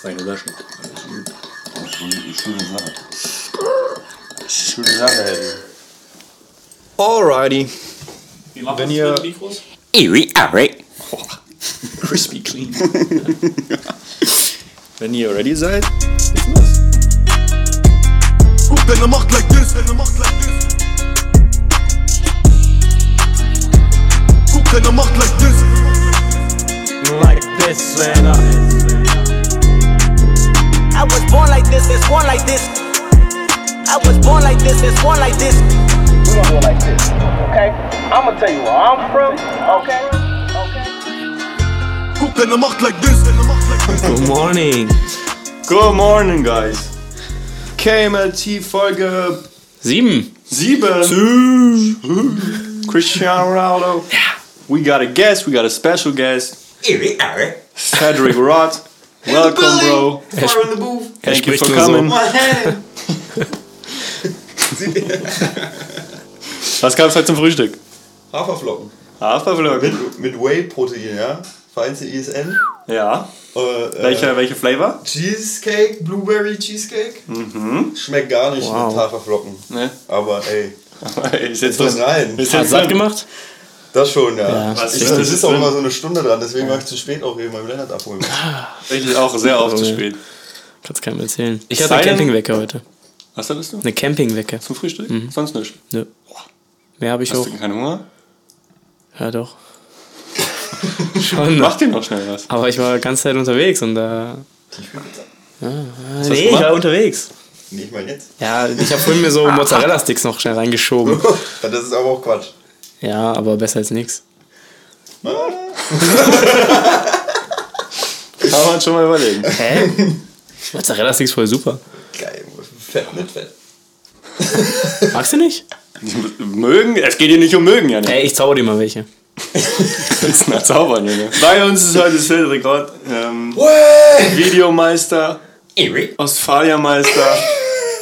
Zwei Überschnitt. Schöne Sache. Schöne Sache, Harry. Alrighty. Wie machen Wenn wir ihr- das mit Mikros? Ewi, Ari. Crispy clean. Wenn ihr ready seid, Guck, wenn er macht like this, wenn er macht like this. Guck, wenn er macht like this. Like this, man. I was born like this, it's born like this. I was born like this, it's born like this. We gonna do it like this, okay? I'ma tell you where I'm from, okay? Guck, wenn er like this, wenn macht like this. good morning. Good morning, guys. KMLT Folge Sieben. 7. Cristiano Ronaldo. Yeah. We got a guest, we got a special guest. Ewi, Ari. Cedric Rod. Welcome, bro. Fire in the booth. Thank you spricht for nur so. coming. Hand. Was gab's heute zum Frühstück? Haferflocken. Haferflocken. Mit, mit Whey-Protein, ja? Feinste ISN. Ja. Äh, äh, Welcher, welche Flavor? Cheesecake, Blueberry Cheesecake. Schmeckt gar nicht Wow. mit Haferflocken. Ne? Aber ey, ist jetzt drin. rein. Ist jetzt satt drin. gemacht? Das schon, ja. Ja, Was ich ist das sitze auch immer so eine Stunde dran, deswegen war ich zu spät auch eben beim Lennart abholen. Tatsächlich auch sehr oft zu spät. Kannst keinem erzählen. Ich hatte eine Campingwecke heute. Was hattest du? Eine Campingwecke. Zum Frühstück? Sonst nicht. Nö. Mehr habe ich Hast auch. du keinen Hunger? Ja, doch. Schon. Mach dir noch schnell was. Aber ich war die ganze Zeit unterwegs und da. Ja, hast nee, ich war unterwegs. Nee, ich meine jetzt. Ja, ich habe vorhin mir so Mozzarella-Sticks noch schnell reingeschoben. das ist aber auch Quatsch. Ja, aber besser als nichts. Kann man schon mal überlegen. Hä? Mozzarella-Sticks voll super. Geil, fett mit Fett. Magst du nicht? mögen? Es geht hier nicht um mögen, ja Ey, ich zauber dir mal welche. Das ist ein Zaubern, Junge. Bei uns ist heute Cedric Rott, ähm, Videomeister, Ewi. Australiermeister,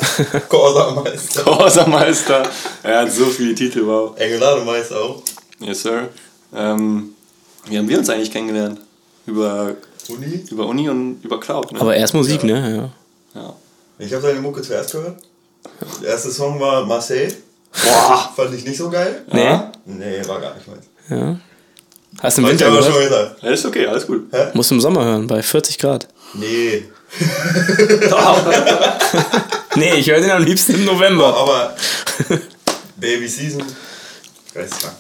Korsameister. Corsa-Meister. Er hat so viele Titel, wow. Engelademeister auch. Yes, sir. Ähm, wie haben wir uns eigentlich kennengelernt? Über, Uni. über Uni und über Cloud, ne? Aber erst Musik, ne? Ja. ja. Ich habe seine Mucke zuerst gehört. Der erste Song war Marseille. Boah. Fand ich nicht so geil. Nee? Nee, war gar nicht meins. Ja. Hast du im Winter schon gehört? gesagt. Ja, ist okay, alles gut. Musst du im Sommer hören, bei 40 Grad. Nee. Nee, ich höre den am liebsten im November. Aber Baby Season. Geisteskrank.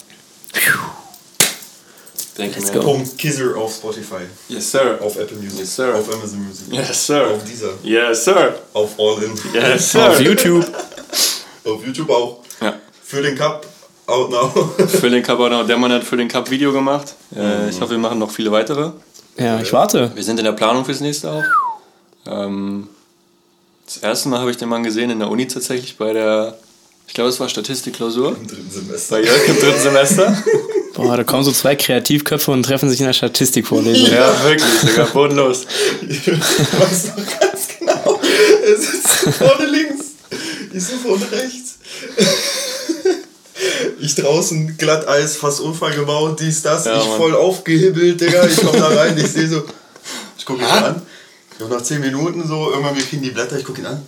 Denke Let's mir. go. Punkt Kisser auf Spotify. Yes, sir. Auf Apple Music. Yes, sir. Auf Amazon Music. Yes, sir. Auf dieser. Yes, sir. Auf All In. Yes, sir. Auf YouTube. Auf YouTube auch. Ja. Für den Cup. Out now. Für den Cup, auch der Mann hat für den Cup Video gemacht. Äh, ich hoffe, wir machen noch viele weitere. Ja, ich warte. Wir sind in der Planung fürs nächste auch. Ähm, das erste Mal habe ich den Mann gesehen in der Uni tatsächlich bei der, ich glaube, es war Statistikklausur. Im dritten Semester. Bei Jörg im dritten Semester. Boah, da kommen so zwei Kreativköpfe und treffen sich in der Statistikvorlesung. ja, wirklich, sogar bodenlos. Ich weiß noch ganz genau. Er sitzt vorne links. Ich so vorne rechts. Ich draußen Glatteis, fast Unfall gebaut, dies, das. Ja, ich Mann. voll aufgehibbelt, Digga. Ich komm da rein, ich sehe so. Ich gucke ihn an. Und nach 10 Minuten so, irgendwann wir kriegen die Blätter, ich gucke ihn an.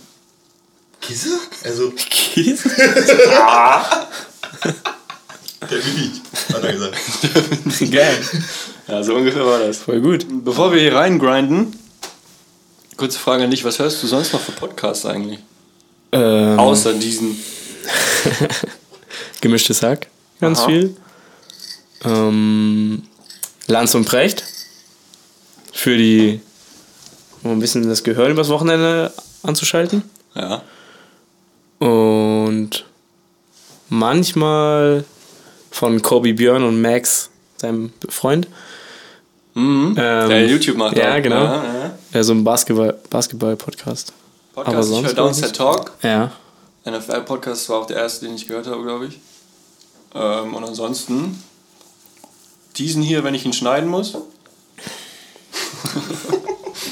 Kisse? Also, der bin ich, hat er gesagt. Geil. Ja, so ungefähr war das. Voll gut. Bevor wir hier reingrinden, kurze Frage an dich, was hörst du sonst noch für Podcasts eigentlich? Ähm, Außer diesen. Gemischtes Hack, ganz Aha. viel. Ähm, Lanz und Precht. Für die, um ein bisschen das Gehör übers Wochenende anzuschalten. Ja. Und manchmal von Kobe Björn und Max, seinem Freund. Mhm. Ähm, der YouTube macht Ja, auch. genau. Ja, ja. Ja, so ein Basketball- Basketball-Podcast. Aber Podcast, ich sonst höre Downset Talk. ja. NFL-Podcast war auch der erste, den ich gehört habe, glaube ich. Ähm, und ansonsten diesen hier, wenn ich ihn schneiden muss.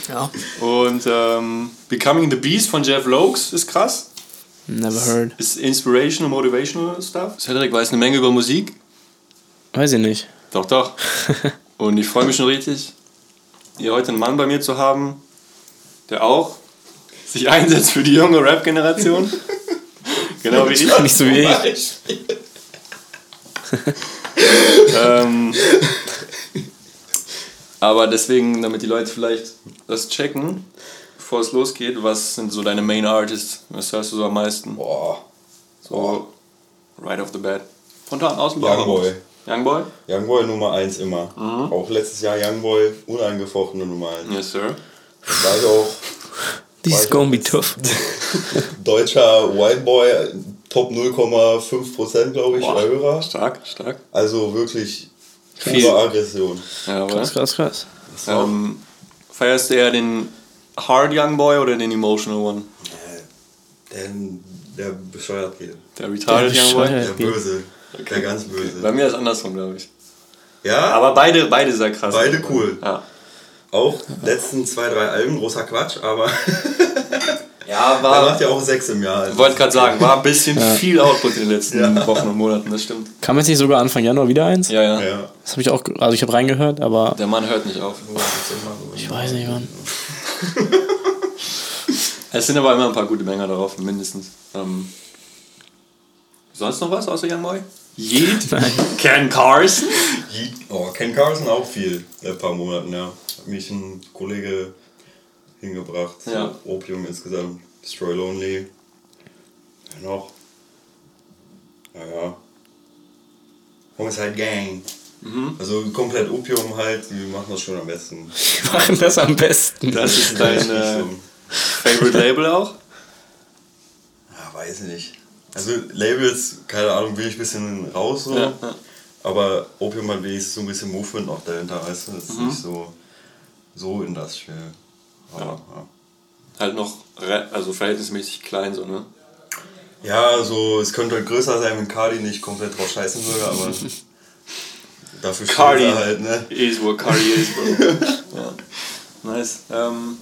Ja. Und ähm, Becoming the Beast von Jeff Lokes ist krass. Never heard. Ist inspirational, motivational stuff. Cedric weiß eine Menge über Musik. Weiß ich nicht. Doch, doch. Und ich freue mich schon richtig, hier heute einen Mann bei mir zu haben, der auch sich einsetzt für die junge Rap-Generation. genau wie ich. Nicht so wie ich. ähm, aber deswegen, damit die Leute vielleicht das checken, bevor es losgeht, was sind so deine Main Artists? Was hörst du so am meisten? Boah. So, right off the bat. Spontan aus dem Youngboy. Youngboy? Youngboy Nummer 1 immer. Mhm. Auch letztes Jahr Youngboy, unangefochtene Nummer 1. Yes, sir. War ich auch This is gonna be tough. deutscher Whiteboy, Top 0,5% glaube ich, Boah. Hörer. Stark, stark. Also wirklich Viel. Aggression. Ja, aber, Krass, krass, krass. ähm, feierst du eher den Hard Youngboy oder den Emotional One? Denn der bescheuert geht. Der Retarded Der Youngboy? bescheuert. Der. Böse. Der ganz böse. Bei mir ist andersrum, glaube ich. Ja, Aber beide, beide sehr krass. beide cool. Ja. Auch letzten zwei, drei Alben, großer Quatsch, aber Ja, er war. macht ja auch sechs im Jahr. Ich wollte gerade sagen, war ein bisschen viel Output in den letzten Ja. Wochen und Monaten, das stimmt. Kam jetzt nicht sogar Anfang Januar wieder eins? Ja, ja. Ja. Das habe ich auch, also ich habe reingehört, aber Der Mann hört nicht auf. ich weiß nicht, wann. Es sind aber immer ein paar gute Banger darauf, mindestens. Ähm, sonst noch was außer Youngboy? Yeet? Nein. Ken Carson? Yeet. Oh, Ken Carson auch viel, ein paar Monaten, ja. Hat mich ein Kollege hingebracht. So Ja. Opium insgesamt. Destroy Lonely. Ja, noch. Naja. Homicide Gang. Mhm. Also komplett Opium halt, die machen das schon am besten. Die machen das am besten. Das ist dein äh, so. Favorite Label auch? Ja, weiß ich nicht. Also Labels, keine Ahnung, bin ich ein bisschen raus so. Ja, ja. Aber Opium hat wenigstens so ein bisschen Movement noch dahinter, weißt du? Das ist Mhm. nicht so, so industrial. Aber, ja. Halt noch also verhältnismäßig klein so, ne? Ja, also es könnte halt größer sein, wenn Cardi nicht komplett drauf scheißen würde, aber dafür steht Cardi er halt, ne? is what Cardi is, bro. ja. Nice. Ähm,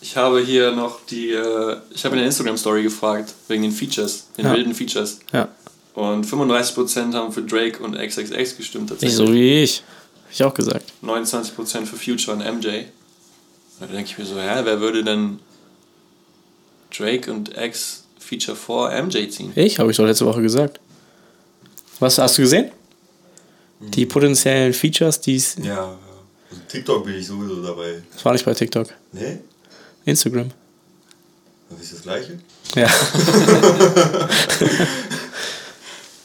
ich habe hier noch die, äh, ich habe in der Instagram-Story gefragt, wegen den Features, den Ja. wilden Features. Ja. Und 35% haben für Drake und XXX gestimmt Nicht tatsächlich. so wie ich. Hab ich auch gesagt. 29% für Future und MJ. Da denke ich mir so, hä, wer würde denn Drake und X Feature vor MJ ziehen? Ich, habe ich doch letzte Woche gesagt. Was hast du gesehen? Die potenziellen Features, die es. Ja, ja. Also TikTok bin ich sowieso dabei. Das war nicht bei TikTok. Ne? Instagram. Das ist das gleiche? Ja.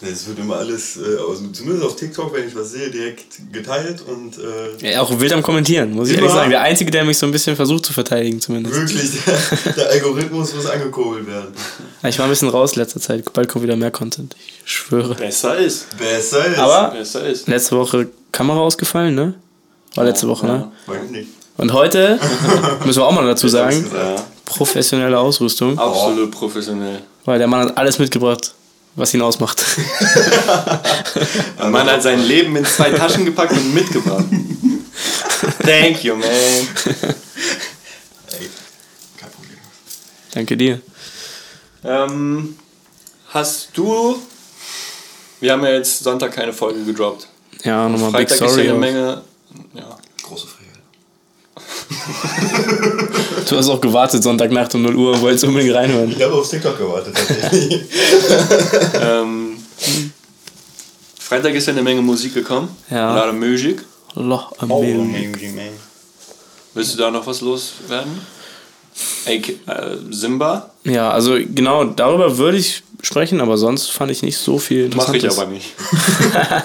Ne, Es wird immer alles, äh, also zumindest auf TikTok, wenn ich was sehe, direkt geteilt und äh, ja auch wild am Kommentieren, muss ich ehrlich sagen. Der Einzige, der mich so ein bisschen versucht zu verteidigen, zumindest. wirklich, der, der Algorithmus muss angekurbelt werden. Ja, Ich war ein bisschen raus in letzter Zeit. Bald kommt wieder mehr Content. Ich schwöre. Besser ist. Besser ist. Aber Besser ist. letzte Woche Kamera ausgefallen, ne? War letzte Woche, ne? Weiß ich nicht. Und heute, müssen wir auch mal dazu sagen, Ja, professionelle Ausrüstung. absolut professionell. Weil der Mann hat alles mitgebracht, was ihn ausmacht. Der Mann hat sein Leben in zwei Taschen gepackt und mitgebracht. Thank you, man. Ey, kein Problem. Danke dir. Ähm, hast du. Wir haben ja jetzt Sonntag keine Folge gedroppt. Ja, nochmal Big Freitag ist ja Sorry. eine. Menge. Ja. Große Freiheit. Du hast auch gewartet, Sonntagnacht um 0 Uhr und wolltest unbedingt reinhören. Ich habe auf TikTok gewartet tatsächlich. Ähm, Freitag ist ja eine Menge Musik gekommen. Ja. Of music. Loch am oh. Willst du da noch was loswerden? AK, äh, Simba? Ja, also genau darüber würde ich sprechen, aber sonst fand ich nicht so viel Mache ich Interessantes. aber nicht.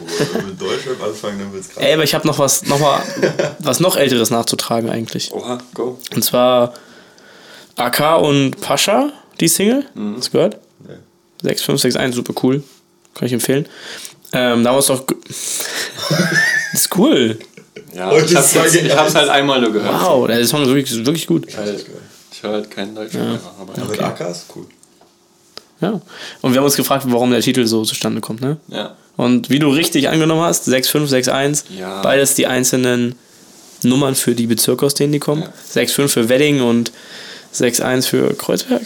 Wenn wir mit Deutschrap anfangen, dann wird's krass. Ey, aber ich habe noch was, noch mal, was noch Älteres nachzutragen eigentlich. Oha, go. Und zwar AK und Pascha, die Single. Hast du gehört? Nee. 6561, super cool. Kann ich empfehlen. Ähm, da war es doch. ist cool. Ja, ich hab's, ist jetzt, ich hab's halt einmal nur gehört. Wow, der Song ist wirklich, ist wirklich gut. Halt, ich höre halt keinen Deutsch mehr. Aber Mit AKs? Cool. Ja. Und wir haben uns gefragt, warum der Titel so zustande kommt, ne? ja. Und wie du richtig angenommen hast, 6561, Ja. beides die einzelnen Nummern für die Bezirke, aus denen die kommen. Ja. 65 für Wedding und 61 für Kreuzberg.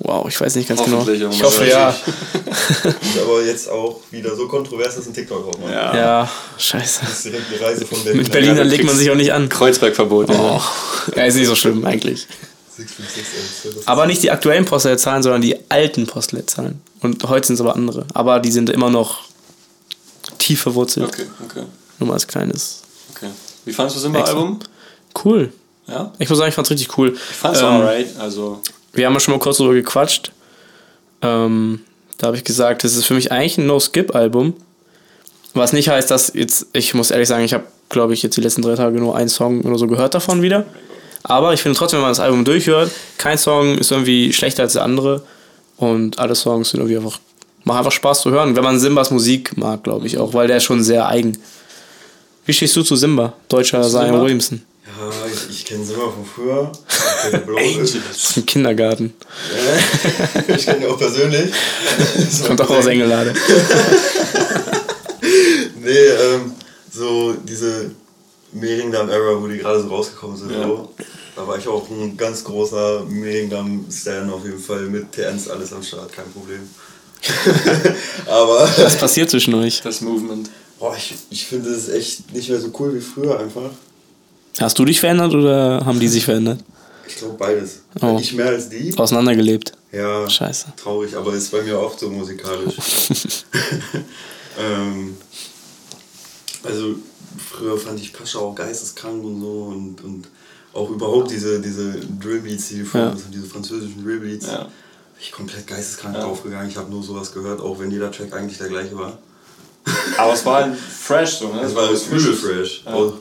Wow, ich weiß nicht ganz genau. Hoffentlich, Ich hoffe ja. Ist aber jetzt auch wieder so kontrovers, dass ein TikTok auch mal. Ja. Ja, scheiße. Das ist direkt eine Reise von Berlin. Mit Berliner legt man sich auch nicht an. Kreuzbergverbot. Oh. Ja, ist nicht so schlimm eigentlich. 656, Aber nicht die aktuellen Postleitzahlen, sondern die alten Postleitzahlen. Und heute sind es aber andere. Aber die sind immer noch tief verwurzelt. Okay, okay, Nur mal als kleines. okay. Wie fandest du das Simba-Album? Cool. Ja? Ich muss sagen, ich fand's richtig cool. Ich fand's Ähm, alright. Also, Wir haben ja schon mal kurz darüber gequatscht. Ähm, da habe ich gesagt, das ist für mich eigentlich ein No-Skip-Album. Was nicht heißt, dass jetzt, ich muss ehrlich sagen, ich habe, glaube ich, jetzt die letzten drei Tage nur einen Song oder so gehört davon wieder. Aber ich finde trotzdem, wenn man das Album durchhört, kein Song ist irgendwie schlechter als der andere. Und alle Songs sind irgendwie einfach, machen einfach Spaß zu hören. Wenn man Simbas Musik mag, glaube ich auch, weil der ist schon sehr eigen. Wie stehst du zu Simba? Deutscher Zion Simba? Williamson. Ja, ich, ich kenne immer von früher. Ich kenn Bro- Im Kindergarten. Ich kenne ihn auch persönlich. Das Kommt auch aus Engelade. Nee, ähm, so diese Mehringdamm-Era, wo die gerade so rausgekommen sind, Ja. so, da war ich auch ein ganz großer Mehringdamm-Stan auf jeden Fall mit TNs alles am Start, kein Problem. Aber Was passiert zwischen euch? das Movement. boah, ich, ich finde es echt nicht mehr so cool wie früher einfach. Hast du dich verändert oder haben die sich verändert? Ich glaube beides. Oh. Ich mehr als die. Auseinandergelebt. Ja, Scheiße. traurig, aber ist bei mir oft so musikalisch. ähm, also früher fand ich Pascha auch geisteskrank und so und, und auch überhaupt diese, diese Drillbeats, die von, Ja. diese französischen Drillbeats, Ja. Bin ich komplett geisteskrank Ja. draufgegangen. Ich habe nur sowas gehört, auch wenn jeder Track eigentlich der gleiche war. Aber es war halt fresh so, ne? Es war was übel fresh. Ja. Auch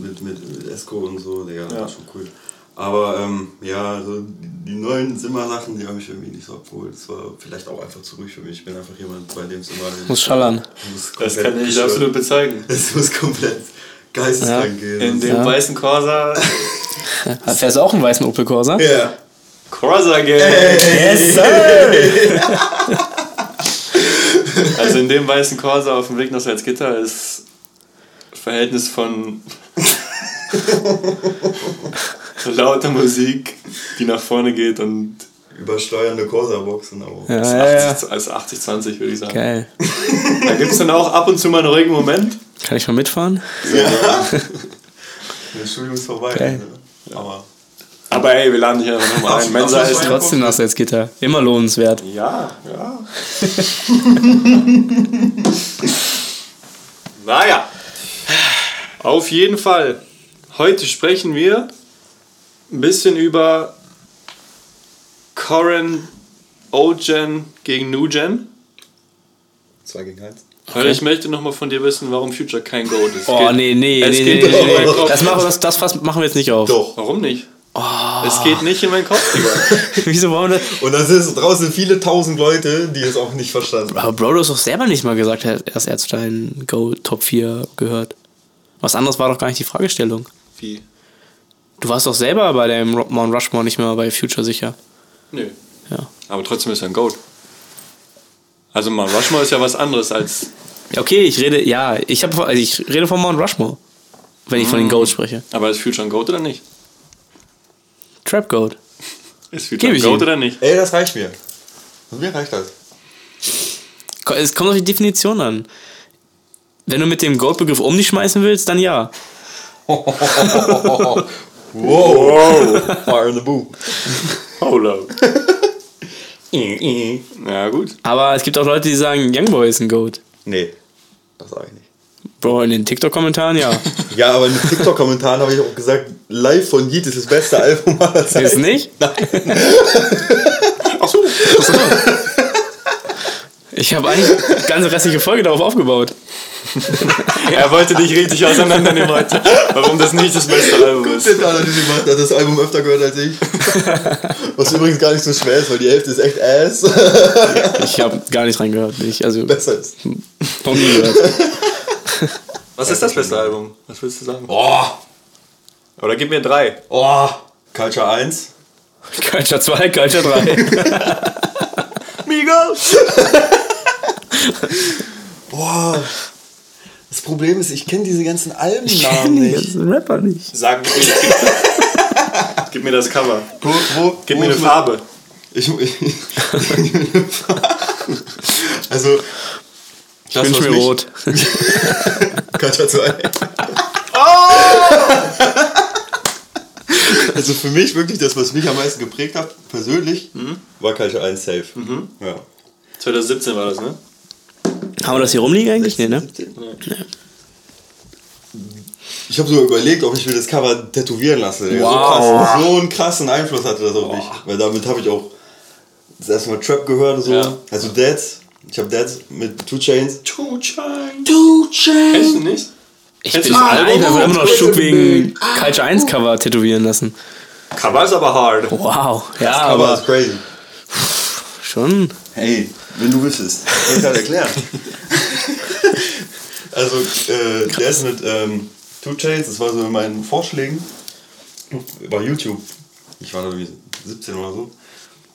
mit, mit, mit Esco und so, Digga, das Ja. war schon cool. Aber ähm, ja, so die, neuen Zimmer-Sachen, die haben mich irgendwie nicht so abgeholt. Das war vielleicht auch einfach zu ruhig für mich. Ich bin einfach jemand, bei dem es immer... Muss schallern. muss Das kann ich gestört- absolut bezeigen. Es muss komplett geisteskrank gehen. In dem Ja. weißen Corsa. Fährst du auch einen weißen Opel Corsa? ja. Corsa Gang! Yes, sir! Also in dem weißen Corsa auf dem Weg nach Salzgitter ist Verhältnis von lauter Musik, die nach vorne geht und Übersteuernde Corsa-Boxen auch. Ja, ist ja, ja. 80, also 80-20 würde ich sagen. Geil. Da gibt es dann auch ab und zu mal einen ruhigen Moment. Kann ich mal mitfahren? Das Studium ist vorbei. Geil. Ne? Aber Aber ey, wir laden dich einfach nochmal ein. Mensa ist Trotzdem nach Salzgitter. Immer lohnenswert. Ja, ja. naja. Auf jeden Fall. Heute sprechen wir ein bisschen über Corin Old-Gen gegen New-Gen. 2 gegen 1. Weil ich möchte nochmal von dir wissen, warum Future kein Goat ist. Oh, nee, nee, es nee, geht nee, nee, nee. Kopf. Das, machen, wir- das, das machen wir jetzt nicht auf. Doch. Warum nicht? Es geht nicht in meinen Kopf. Wieso wollen wir das? Und da sind draußen viele tausend Leute, die es auch nicht verstanden haben. Aber Bro, du hast doch selber nicht mal gesagt, dass er zu deinen Go Top 4 gehört. Was anderes war doch gar nicht die Fragestellung. Wie? Du warst doch selber bei dem Mount Rushmore nicht mehr bei Future sicher. Nö. Ja. Aber trotzdem ist er ein Goat. Also Mount Rushmore ist ja was anderes als. Okay, ich rede, ja, ich, hab, also ich rede von Mount Rushmore. Wenn ich von den Goats spreche. Aber ist Future ein Goat oder nicht? Trap Goat. Ist ein ich Goat ihm. oder nicht? Ey, das reicht mir. Und mir reicht das. Es kommt auf die Definition an. Wenn du mit dem Goat-Begriff um dich schmeißen willst, dann ja. Wow. Fire in the boom. Hold up. ja, gut. Aber es gibt auch Leute, die sagen, Youngboy ist ein Goat. Nee, das sage ich nicht. Bro, in den TikTok-Kommentaren ja. Ja, aber in den TikTok-Kommentaren habe ich auch gesagt, live von Yeet ist das beste Album aller Zeiten. Ist nicht? Achso. Ich habe eigentlich die ganze restliche Folge darauf aufgebaut. er wollte dich richtig auseinandernehmen heute. Warum das nicht das beste Album ist. Der macht, hat das Album öfter gehört als ich. Was übrigens gar nicht so schwer ist, weil die Hälfte ist echt ass. Ich habe gar nicht reingehört. Ich, also, noch Besser ist. nie gehört. Was ist das beste Album? Was willst du sagen? Oh, Oder gib mir drei. oh. Culture 1. Culture 2, Culture 3. Migos! Boah. Das Problem ist, ich kenne diese ganzen Ich Albennamen nicht. ganzen Rapper nicht. Sag mir. gib mir das Cover. Wo, wo, Gib wo mir eine Farbe. Ich, ich, also, Ich wünsche mir rot. Katja 2. Also für mich wirklich das, was mich am meisten geprägt hat, persönlich, war Culture 1 safe. Ja. 2017 war das, ne? Haben wir das hier rumliegen eigentlich? Nee, ne? 17? Ich habe so überlegt, ob ich mir das Cover tätowieren lasse. So, krass, so einen krassen Einfluss hatte das auf mich. Weil damit habe ich auch das erste Mal Trap gehört und so. Ja. Also Dads. Ich habe Dads mit Two Chains. Two Chains. Two Chains. Kennst du nicht? Ich Kennst bin das alt, Album? ich habe immer noch Stück wegen Culture 1 Cover tätowieren lassen. Cover ist aber hard. Wow. Ja, Aber aber ist crazy. schon. Hey, wenn du wüsstest. Kann ich halt erklären. also, äh, der ist mit ähm, Two Chains, das war so in meinen Vorschlägen bei YouTube. Ich war da irgendwie 17 oder so.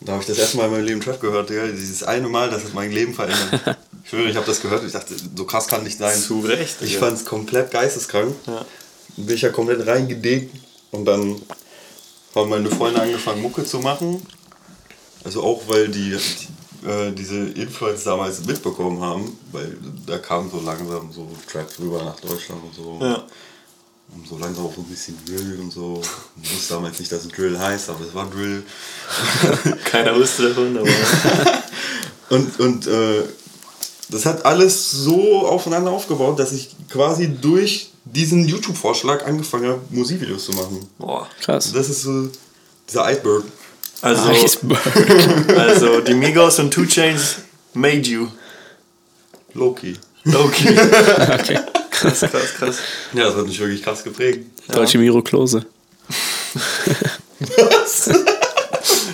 Da habe ich das erste Mal in meinem Leben Trap gehört, Digga. Dieses eine Mal, das hat mein Leben verändert. Ich schwöre, ich habe das gehört und ich dachte, so krass kann nicht sein. Zu Recht. Ich ja. fand es komplett geisteskrank. Ja. Bin ich ja komplett reingedegt und dann haben meine Freunde angefangen, Mucke zu machen. Also auch, weil die, die äh, diese Influence damals mitbekommen haben, weil da kam so langsam so Trap rüber nach Deutschland und so. Ja. Und so langsam auch so ein bisschen Drill und so. Ich wusste damals nicht, dass es Drill heißt, aber es war Drill. Keiner wusste davon, aber. Und, und äh, das hat alles so aufeinander aufgebaut, dass ich quasi durch diesen YouTube-Vorschlag angefangen habe, Musikvideos zu machen. Boah. Krass. Das ist so dieser Iceberg. Also, Iceberg. also die Migos und Two Chains made you. Loki. Okay. Okay. Krass, krass, krass. Ja, das hat mich wirklich krass geprägt. Deutsche Miro Klose.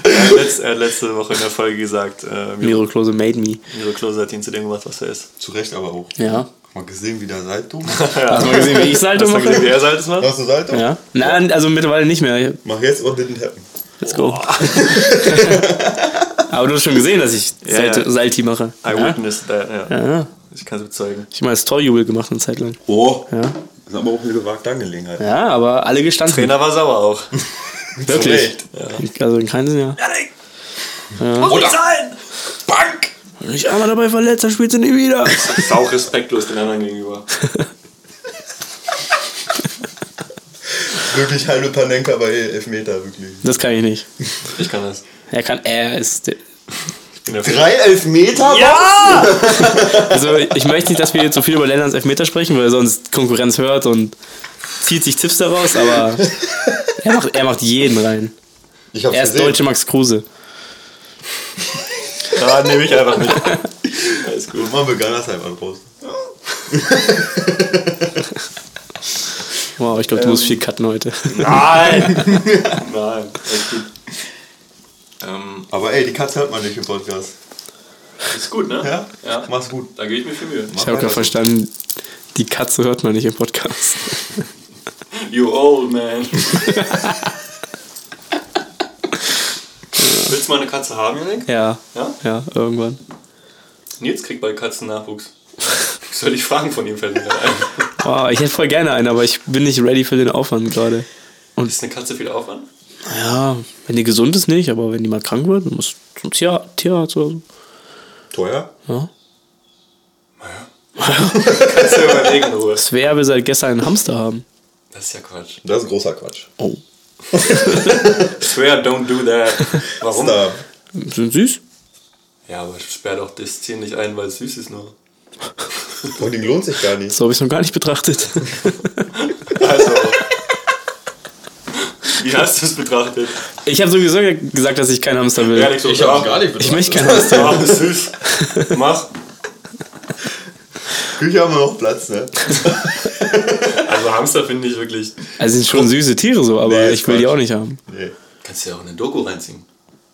Er hat, letzt, er hat letzte Woche in der Folge gesagt, äh, Miro, Miro Klose made me. Miro Klose hat ihn zu dem gemacht, was er ist. Zu Recht aber auch. Ja. Mal gesehen, wie der Salto macht. Hast du mal gesehen, wie ich Salto Hast du gesehen, wie mache? er Salz macht? Hast du Salto? Ja. Nein, also mittlerweile nicht mehr. Mach jetzt und didn't happen. Let's go. Aber du hast schon gesehen, dass ich Ja, Salto, ja. Salti mache. I Ja? witnessed that, ja. Ja. Ich kann es bezeugen. Ich habe mal das Torjubel gemacht eine Zeit lang. Oh. Ja. Das ist aber auch eine gewagte Angelegenheit. Ja, aber alle gestanden. Trainer war sauer auch. Wirklich. Recht. Also in keinem Sinn, ja. Muss nicht sein! Bank! Wenn ich einmal dabei verletzt, dann spielst du nie wieder. Ist auch respektlos den anderen gegenüber. Wirklich halbe Panenka bei Elfmeter, wirklich. Das kann ich nicht. Ich kann das. Er kann, er ist. Drei Elfmeter? Ja! Also ich möchte nicht, dass wir jetzt so viel über Lennarts Elfmeter sprechen, weil sonst Konkurrenz hört und zieht sich Tipps daraus, aber er macht, er macht jeden rein. Ich hab's Er ist gesehen. deutsche Max Kruse. Da nehme ich einfach mit. Alles gut. Machen wir Ganasheim an Post. Wow, ich glaube, du musst viel cutten heute. Nein! Nein, echt gut. Ähm, Aber ey, die Katze hört man nicht im Podcast. ist gut, ne? Ja? Ja. Mach's gut. Da gebe ich mir viel Mühe. Ich habe gerade verstanden, die Katze hört man nicht im Podcast. You old man. Willst du mal eine Katze haben, Janik? Ja, Ja? ja, irgendwann. Nils kriegt bald Katzennachwuchs. Soll ich fragen von ihm, fällt mir gerade ein. Wow, ich hätte voll gerne einen, aber ich bin nicht ready für den Aufwand gerade. Ist eine Katze viel Aufwand? Ja, wenn die gesund ist, nicht, aber wenn die mal krank wird, dann muss zum Tier, Tierarzt oder so. Teuer? Ja. Kannst du überlegen, in Ruhe. Svea will seit gestern einen Hamster haben. Das ist ja Quatsch. Das ist großer Quatsch. Oh. Swear, don't do that. Warum? Stop. Sind süß? Ja, aber sperr doch das Tier nicht ein, weil es süß ist nur. Und die lohnt sich gar nicht. So habe ich es noch gar nicht betrachtet. Also. Wie hast du es betrachtet? Ich habe sowieso gesagt, dass ich keinen Hamster will. Ehrlich so, Ich hab's gar nicht Ich betrachtet. möchte keinen Hamster. Ja, süß. Mach. Küche haben wir noch Platz, ne? Also Hamster finde ich wirklich. Also sind schon süße Tiere so, aber Nee, ich will die auch nicht haben. Nee. Kannst du ja auch eine Doku reinziehen.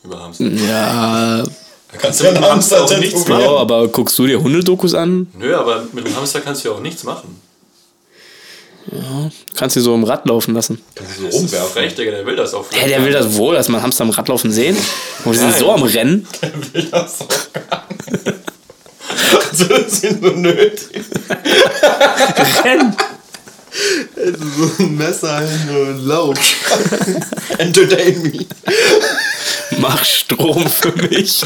Über Hamster. Ja, Da kannst du Ja, mit dem ein Hamster auch Hamster nichts machen. aber guckst du dir Hundedokus an? Nö, aber mit dem Hamster kannst du ja auch nichts machen. Kannst du so im Rad laufen lassen. Kannst du so rumwerfen. frech, Digga, der will das auch. Hä, der will das wohl, dass man Hamster am Rad laufen sehen. Und die sind so am Rennen. Der will das auch. So, das sind so nötig. Rennen! So ein Messer hin und lauf. Entertain me. Mach Strom für mich.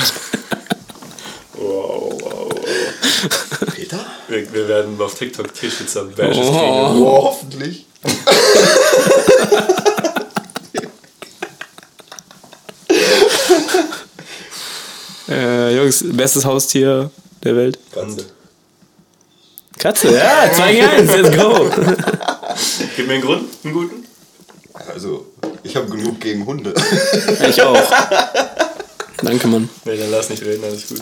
Wow, wow, wow. Wir, wir werden auf TikTok Tierschützer bashes Oh. kriegen. Oh, hoffentlich. Äh, Jungs, bestes Haustier der Welt. Katze. Katze, ja, 2 gegen 1, let's go. Gib mir einen Grund, einen guten. Also, ich habe genug gegen Hunde. Ich auch. Danke, Mann. Nee, dann lass nicht reden, alles gut.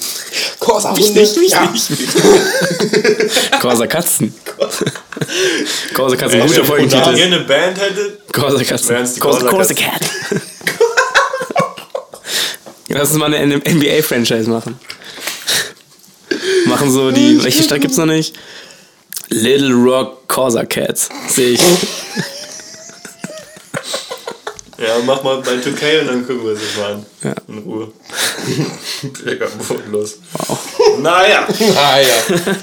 Corsa Hunde. Corsa Katzen. Corsa Katzen, Ey, guter wenn- wenn Folgentitel. ihr eine Band hättet, Corsa Katzen. Wären's die Corsa, Corsa Corsa Cat. Lass uns mal eine NBA-Franchise machen. Machen so die, welche Stadt gibt's noch nicht? Little Rock Corsa Cats. Sehe ich. ja, mach mal bei 2K und dann gucken wir uns das mal an. Ja. In Ruhe. Digga, bodenlos. Wow. Naja, Ah ja.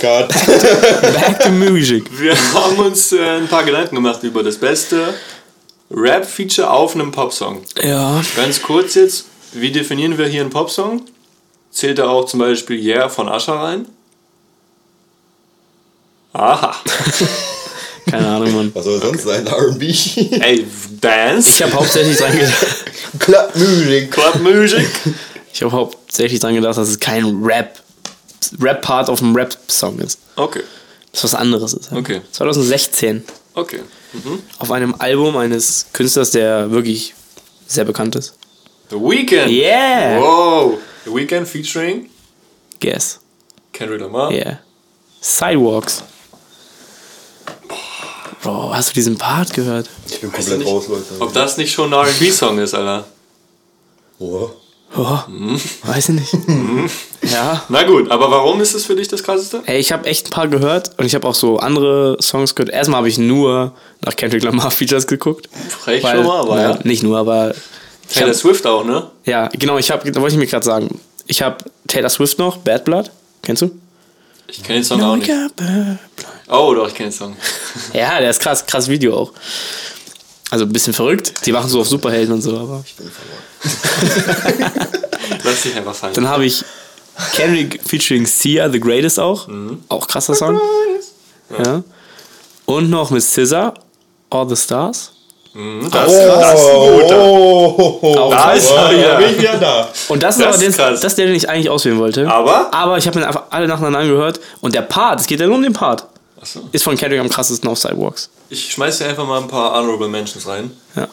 Gott. Back to music. wir haben uns äh, ein paar Gedanken gemacht über das beste Rap-Feature auf einem Popsong. Ja. Ganz kurz jetzt, wie definieren wir hier einen Popsong? Zählt da auch zum Beispiel Yeah von Ascher rein? Aha. Keine Ahnung, Mann. Was soll sonst sein? RB. Ey, Dance, Ich habe hauptsächlich dran gedacht. Clubmusik. Clubmusik. Ich habe hauptsächlich dran gedacht, dass es kein Rap, Rap-Part auf einem Rap-Song ist. Okay, Das was anderes ist. Okay. 2016. okay. Auf einem Album eines Künstlers, der wirklich sehr bekannt ist. The Weeknd. Yeah! Wow. The Weeknd featuring Guess. Kendrick Lamar. Yeah. Sidewalks. Bro, hast du diesen Part gehört? Ich bin komplett raus, Leute. Ob das nicht schon ein R&B-Song ist, Alter. Oh. Oh, weiß ich nicht. ja. Na gut, aber warum ist es für dich das krasseste? Ey, ich habe echt ein paar gehört und ich habe auch so andere Songs gehört. Erstmal habe ich nur nach Kendrick Lamar Features geguckt. Frech schon mal, aber na, ja. Nicht nur, aber ich Taylor hab, Swift auch, ne? ja, genau, ich habe, da wollte ich mir gerade sagen, ich habe Taylor Swift noch, Bad Blood, kennst du? Ich kenne den Song auch nicht. Oh, doch, ich kenne den Song. Ja, der ist krass, krass Video auch. Also ein bisschen verrückt. Die machen so auf Superhelden und so, aber. Lass dich einfach fallen. Dann habe ich Kendrick featuring Sia, The Greatest auch. Auch krasser Song. Ja. Und noch mit SZA, All the Stars. Mhm, das, das ist ein guter. Oh, Auch Da krass. ist er da wieder. bin ich wieder da. Und das ist Das aber krass. das ist der, den ich eigentlich auswählen wollte. Aber? Aber ich habe mir einfach alle nacheinander angehört. Und der Part, es geht ja nur um den Part, Achso. ist von Kendrick am krassesten auf Sidewalks. Ich schmeiß dir einfach mal ein paar Honorable Mentions rein. Ja,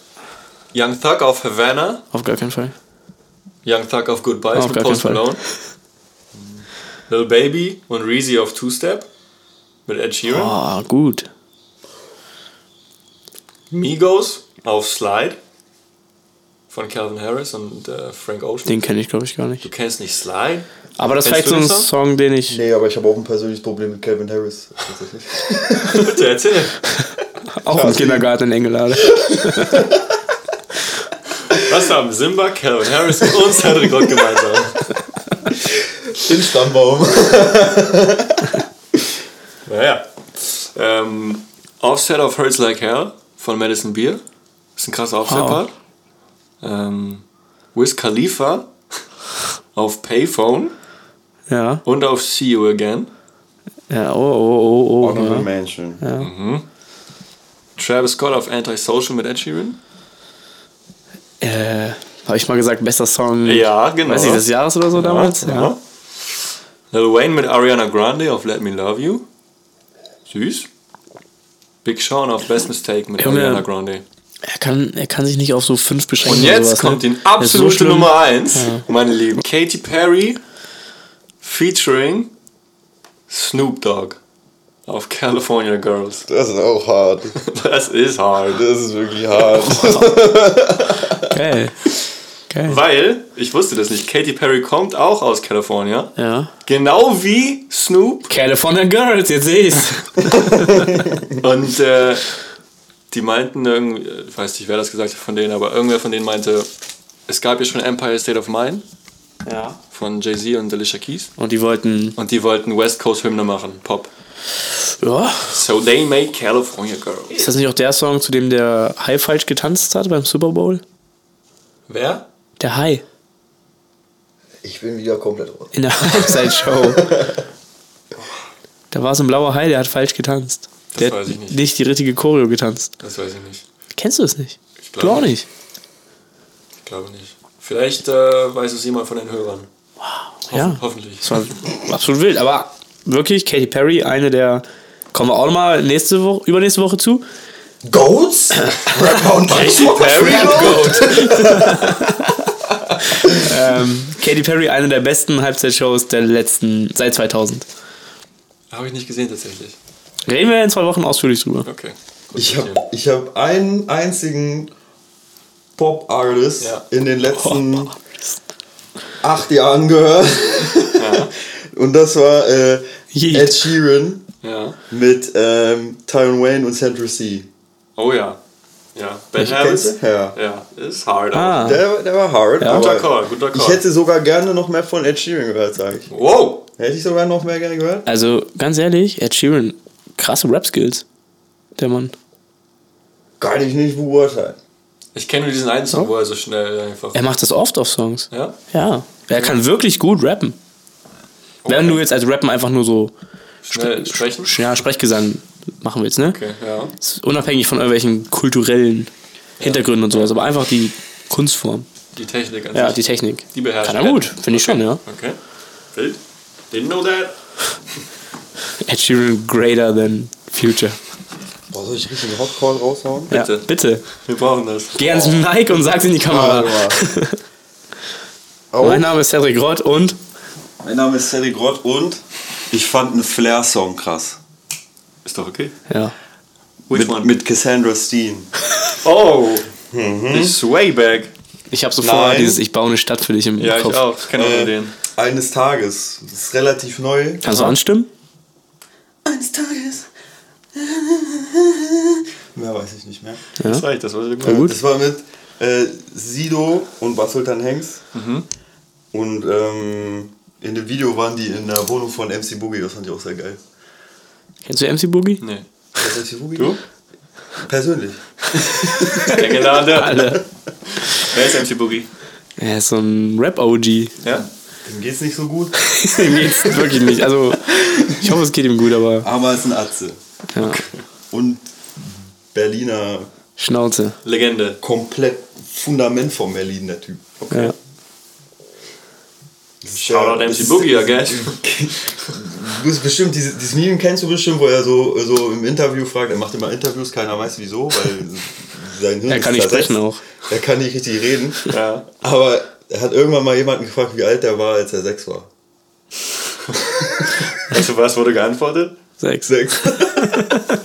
Young Thug auf Havana. auf gar keinen Fall. Young Thug auf Goodbyes Auf mit gar Post keinen Fall. Malone. Lil Baby und Reezy auf Two Step mit Ed Sheeran. Oh, gut. Migos auf Slide von Calvin Harris und äh, Frank Ocean. Den kenne ich, glaube ich, gar nicht. Du kennst nicht Slide? Aber das ist vielleicht so ein Song, den ich Nee, aber ich habe auch ein persönliches Problem mit Calvin Harris. Tatsächlich. Bitte erzähl. auch im Kindergarten in Engelade. Was haben Simba, Calvin Harris und Cedric Gott gemeinsam? Den Stammbaum. Naja. Ähm, Offset of Hurts Like Hell von Madison Beer. Ist ein krasser Offset-Part. Ähm, Wiz Khalifa auf Payphone Ja. und auf See You Again. Ja, oh, oh, oh, oh. Honorable Ja. Mansion. Travis Scott auf Antisocial mit Ed Sheeran. Äh, habe ich mal gesagt, bester Song Ja, genau. weiß ich, des Jahres oder so damals? Ja. Ja. Lil Wayne mit Ariana Grande auf Let Me Love You. Süß. Big Sean auf Best Mistake mit Junge. Ariana Grande. Er, kann, er kann sich nicht auf so fünf beschränken. Und jetzt sowas, kommt ne? die so absolute schlimm. Nummer 1, meine Lieben. Katy Perry featuring Snoop Dogg auf California Girls. Das ist auch hart. Das ist hard. Das ist wirklich hart. Geil. Geil. Weil, ich wusste das nicht, Katy Perry kommt auch aus California. Ja. Genau wie Snoop. California Girls, jetzt sehe ich's. Und äh, die meinten irgendwie, ich weiß nicht, wer das gesagt hat von denen, aber irgendwer von denen meinte, es gab ja schon Empire State of Mind Ja. von Jay-Z und Alicia Keys. Und die wollten. Und die wollten West Coast Hymne machen, Pop. Ja. So they made California Girls. Ist das nicht auch der Song, zu dem der High falsch getanzt hat beim Super Bowl? Wer? Der Hai. Ich bin wieder komplett raus. In der Halbzeitshow. da war so ein blauer Hai, der hat falsch getanzt. Das der weiß ich hat nicht. nicht die richtige Choreo getanzt. Das weiß ich nicht. Kennst du es nicht? Ich Du glaube auch nicht. Ich glaube nicht. Vielleicht äh, weiß es jemand von den Hörern. Ja. Hoffentlich. Das war absolut wild. Aber wirklich, Katy Perry, eine der. Kommen wir auch nochmal nächste Woche, übernächste Woche zu. Goats? Rapper und Perry Ähm, Katy Perry, eine der besten Halbzeitshows der letzten, seit 2000. Habe ich nicht gesehen tatsächlich. Reden wir in zwei Wochen ausführlich drüber. Okay. Ich habe ich hab einen einzigen Pop-Artist Ja. in den letzten acht Jahren gehört. Und das war äh. Ed Sheeran Ja. mit ähm, Tyron Wayne und Central C. Oh ja. Ja. Ben kennst du? Ja. Ja, ist hard. Ah. Der, der war hard. Ja. Guter Call, guter Call. Ich hätte sogar gerne noch mehr von Ed Sheeran gehört, sag ich. Wow! Hätte ich sogar noch mehr gerne gehört? Also, ganz ehrlich, Ed Sheeran, krasse Rap-Skills. Der Mann. Kann ich nicht beurteilen. Ich kenne nur diesen einen Song, wo er so schnell einfach. Er macht das oft auf Songs. Ja? Ja. Er kann wirklich gut rappen. Wenn du jetzt als Rappen einfach nur so Schnell sprechen? ja, Sprechgesang machen willst, ne? Okay, ja. Unabhängig von irgendwelchen kulturellen Hintergründen und sowas, aber einfach die Kunstform. Die Technik an Ja, sich. die Technik. Die beherrscht Kann er gut, finde ich schon, ja. Okay. Wild. Didn't know that. Ed Sheeran greater than Future. Boah, soll ich richtig einen Hotcall raushauen? Bitte. Ja, bitte. Wir brauchen das. Geh ans Mic und sag's in die Kamera. Mal. Mein Name ist Cedric Rott und Mein Name ist Sally Grott und ich fand einen Flair-Song krass. Ist doch okay. ja. Which Mit, one? mit Cassandra Steen. Oh! Ist way back. Ich habe sofort Nein. dieses Ich baue eine Stadt für dich im Ja, Kopf. ich auch. Ich kenne auch nur den. Eines Tages. Das ist relativ neu. Kannst du anstimmen? Eines Tages. Mehr weiß ich nicht mehr. Das reicht, das war sehr gut. Ja, gut. Das war mit äh, Sido und Bas Sultan Hengst. Mhm. Und ähm, in dem Video waren die in der Wohnung von MC Boogie. Das fand ich auch sehr geil. Kennst du MC Boogie? Nee. Kennst du MC Boogie? Du? Persönlich. Eingeladen. Alle. Wer ist MC Boogie? Er ist so ein Rap-OG. Ja? Dem geht's nicht so gut. Ihm geht's wirklich nicht. Also, ich hoffe, es geht ihm gut, aber Aber ist ein Atze. Ja. Und Berliner, Schnauze. Legende. komplett Fundament von Berlin, der Typ. Ja. Shoutout MC Boogie, I guess. Du bist bestimmt, diese, dieses Meme kennst du bestimmt, wo er so, so im Interview fragt, er macht immer Interviews, keiner weiß wieso, weil sein Hirn Er ist kann nicht sprechen auch. Er kann nicht richtig reden. Ja. Aber er hat irgendwann mal jemanden gefragt, wie alt er war, als er sechs war. Weißt du was wurde geantwortet? Sechs. Sechs.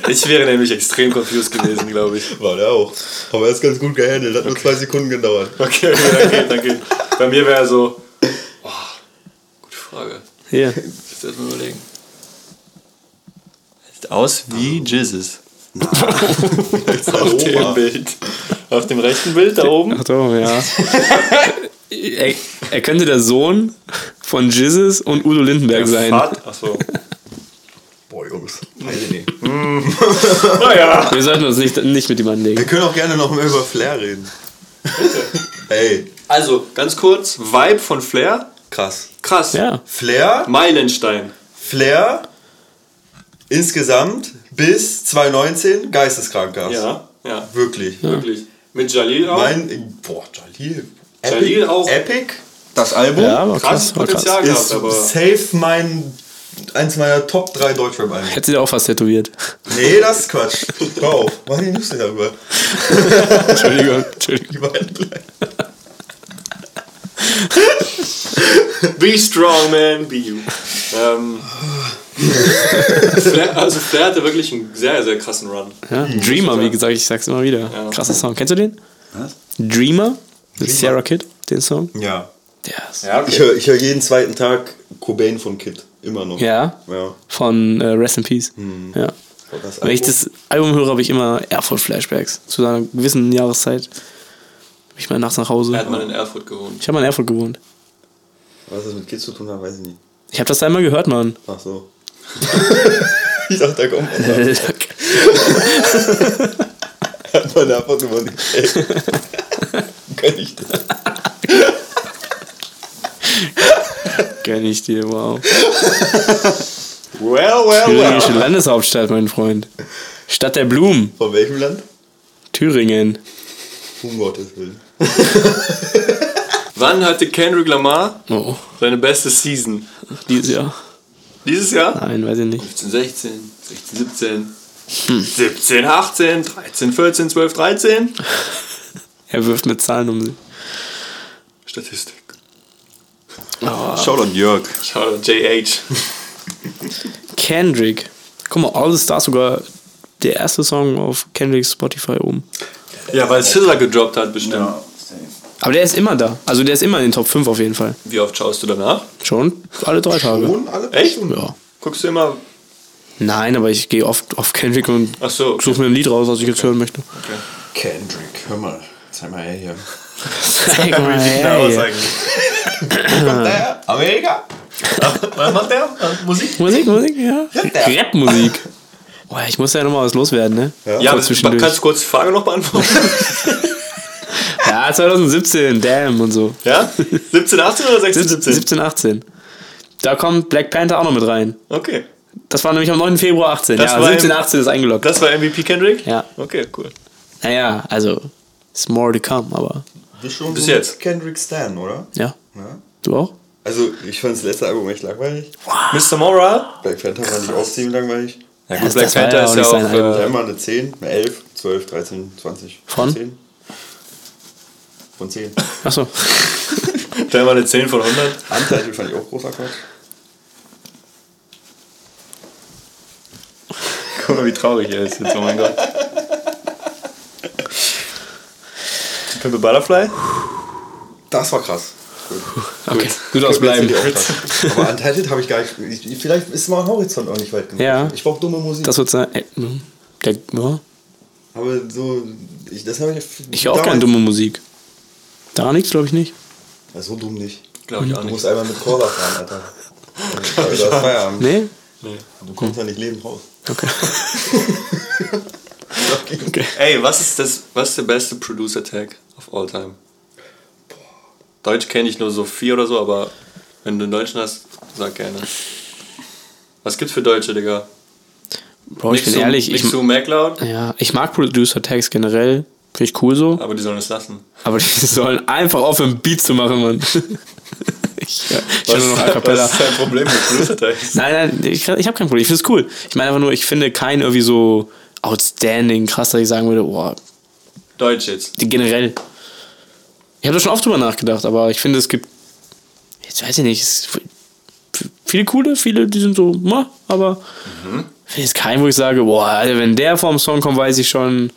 Ich wäre nämlich extrem confused gewesen, glaube ich. War der auch. Aber er ist ganz gut gehandelt, hat nur zwei Sekunden gedauert. Okay, okay, danke, danke. Bei mir wäre so. Oh, gute Frage. Hier. Jetzt erst mal überlegen. Sieht aus wie Jesus. Auf dem. Bild. Auf dem rechten Bild da oben. Ach so, ja. er, er könnte der Sohn von Jizzes und Udo Lindenberg sein. Vater. Achso. Boah, Jungs. Weiß ich nicht. Naja. Wir sollten uns nicht, nicht mit ihm anlegen. Wir können auch gerne noch mehr über Flair reden. Ey, Also, ganz kurz. Vibe von Flair. krass. Krass. Ja. Flair, Meilenstein. Flair, insgesamt bis 2019 geisteskrank krass. Ja, ja. Wirklich. Wirklich. Mit Jalil auch. Mein, boah, Jalil. Jalil auch. Epic, das Album, Ja, krass. Krass. Potenzial gehabt, ist aber. safe mein, eins meiner Top 3 Deutschrap-Alben. Hätte sie auch fast tätowiert. Nee, das ist Quatsch. Hör auf, mach die Nüsse darüber. Entschuldigung, Entschuldigung. Die beiden gleich. Be strong, man, be you. Ähm, Flair, also Flair hatte wirklich einen sehr, sehr krassen Run. Ja, Dreamer, wie gesagt, ich sag's immer wieder. Krasser Song. Kennst du den? Was? Dreamer? Mit Sarah Kid, den Song? Ja. Der ist Ja, Ich höre hör jeden zweiten Tag Cobain von Kid. Immer noch. Ja, Ja. von äh, Rest in Peace. Ja. Das Wenn ich Album- das Album höre, habe ich immer Erfurt-Flashbacks. Zu einer gewissen Jahreszeit. Bin ich mal nachts nach Hause. Er hat mal in Erfurt gewohnt. Ich habe mal in Erfurt gewohnt. Was das mit Kids zu tun hat, weiß ich nicht. Ich habe das da immer gehört, Mann. Ach so. ich dachte, da kommt was. Hat man einfach über die Kann ich das? Gönn ich dir, wow. Well, well, Thüringische Landeshauptstadt, mein Freund. Stadt der Blumen. Von welchem Land? Thüringen. Um Gottes Willen. Wann hatte Kendrick Lamar Oh, seine beste Season? dieses Jahr. Dieses Jahr? Nein, weiß ich nicht. 15, 16, 16, 17, 17, 18, 13, 14, 12, 13. Er wirft mit Zahlen um sich. Statistik. Shoutout Jörg. Schau, JH. Kendrick. Guck mal, All the Stars sogar der erste Song auf Kendricks Spotify oben. Ja, weil Scissor gedroppt hat, bestimmt. Aber der ist immer da. Also der ist immer in den Top 5 auf jeden Fall. Wie oft schaust du danach? Schon alle drei Tage. Und alle Echt? Ja. Guckst du immer. Nein, aber ich gehe oft auf Kendrick und so, okay. suche mir ein Lied raus, was ich jetzt hören möchte. Kendrick, hör mal. Zeig mal her hier. Zeig mal her, aus hier. eigentlich? Amerika? Was macht der? Musik? Musik, Musik, ja. Rap-Musik. Boah, ich muss ja nochmal was loswerden, ne? Ja, aber zwischendurch. kannst du kurz die Frage noch beantworten? Ja, 2017, damn und so. ja? 17, 18 oder 16, 17? 17, 18. Da kommt Black Panther auch noch mit rein. Okay. Das war nämlich am 9. Februar 18. Das ja, war 17, im- 18 ist eingeloggt. Das war MVP Kendrick? Ja. Okay, cool. Naja, also, it's more to come, aber Bis schon Bis so jetzt. Kendrick Stan, oder? ja. Ja. Du auch? Also, ich fand das letzte Album echt langweilig. Mr. Moral? Black Panther fand ich auch ziemlich langweilig. Ja, gut, Black Panther ist ja auch sein Da äh, immer eine 10, eine 11, 12, 13, 20. Von? 10. Von 10. Achso. da immer eine 10 von 100. Untitled fand ich auch großer Quatsch. Guck mal, wie traurig er ist jetzt, oh mein Gott. Pimple Butterfly? Das war krass. Okay, gut ausbleiben. Auch. Aber Untitled habe ich gar nicht. Ich, vielleicht ist mein Horizont auch nicht weit genug. Ja. Ich brauche dumme Musik. Das wird sein. Äh, der, ja. aber so. Ich, das habe ich. Ich höre auch gerne dumme Musik. Daran liegt glaube ich nicht. Ja, so dumm nicht. Glaube ich auch Du nicht. musst einmal mit Corda fahren, Alter. Also, das ist Feierabend. Nee? Du kommst ja nicht lebend raus. Okay. okay. Ey, was ist, das, was ist der beste Producer-Tag of all time? Deutsch kenne ich nur so vier oder so, aber wenn du einen Deutschen hast, sag gerne. Was gibt's für Deutsche, Digga? Bro, ich bin so, ehrlich, nicht ich, so MacLeod, ja, ich mag Producer-Tags generell. Finde ich cool so. aber die sollen es lassen. Aber die sollen einfach aufhören, Beats zu machen, Mann. ich ja, ich nur noch A was ist dein Problem mit Producer-Tags? Nein, nein, ich, ich habe kein Problem. Ich finde es cool. Ich meine einfach nur, ich finde keinen irgendwie so outstanding, krass, dass ich sagen würde, boah, Deutsch jetzt. die generell. Ich habe da schon oft drüber nachgedacht, aber ich finde, es gibt, jetzt weiß ich nicht, es, viele coole, viele, die sind so, ma, aber ich finde jetzt keinen, wo ich sage, boah, Alter, wenn der vorm Song kommt, weiß ich schon,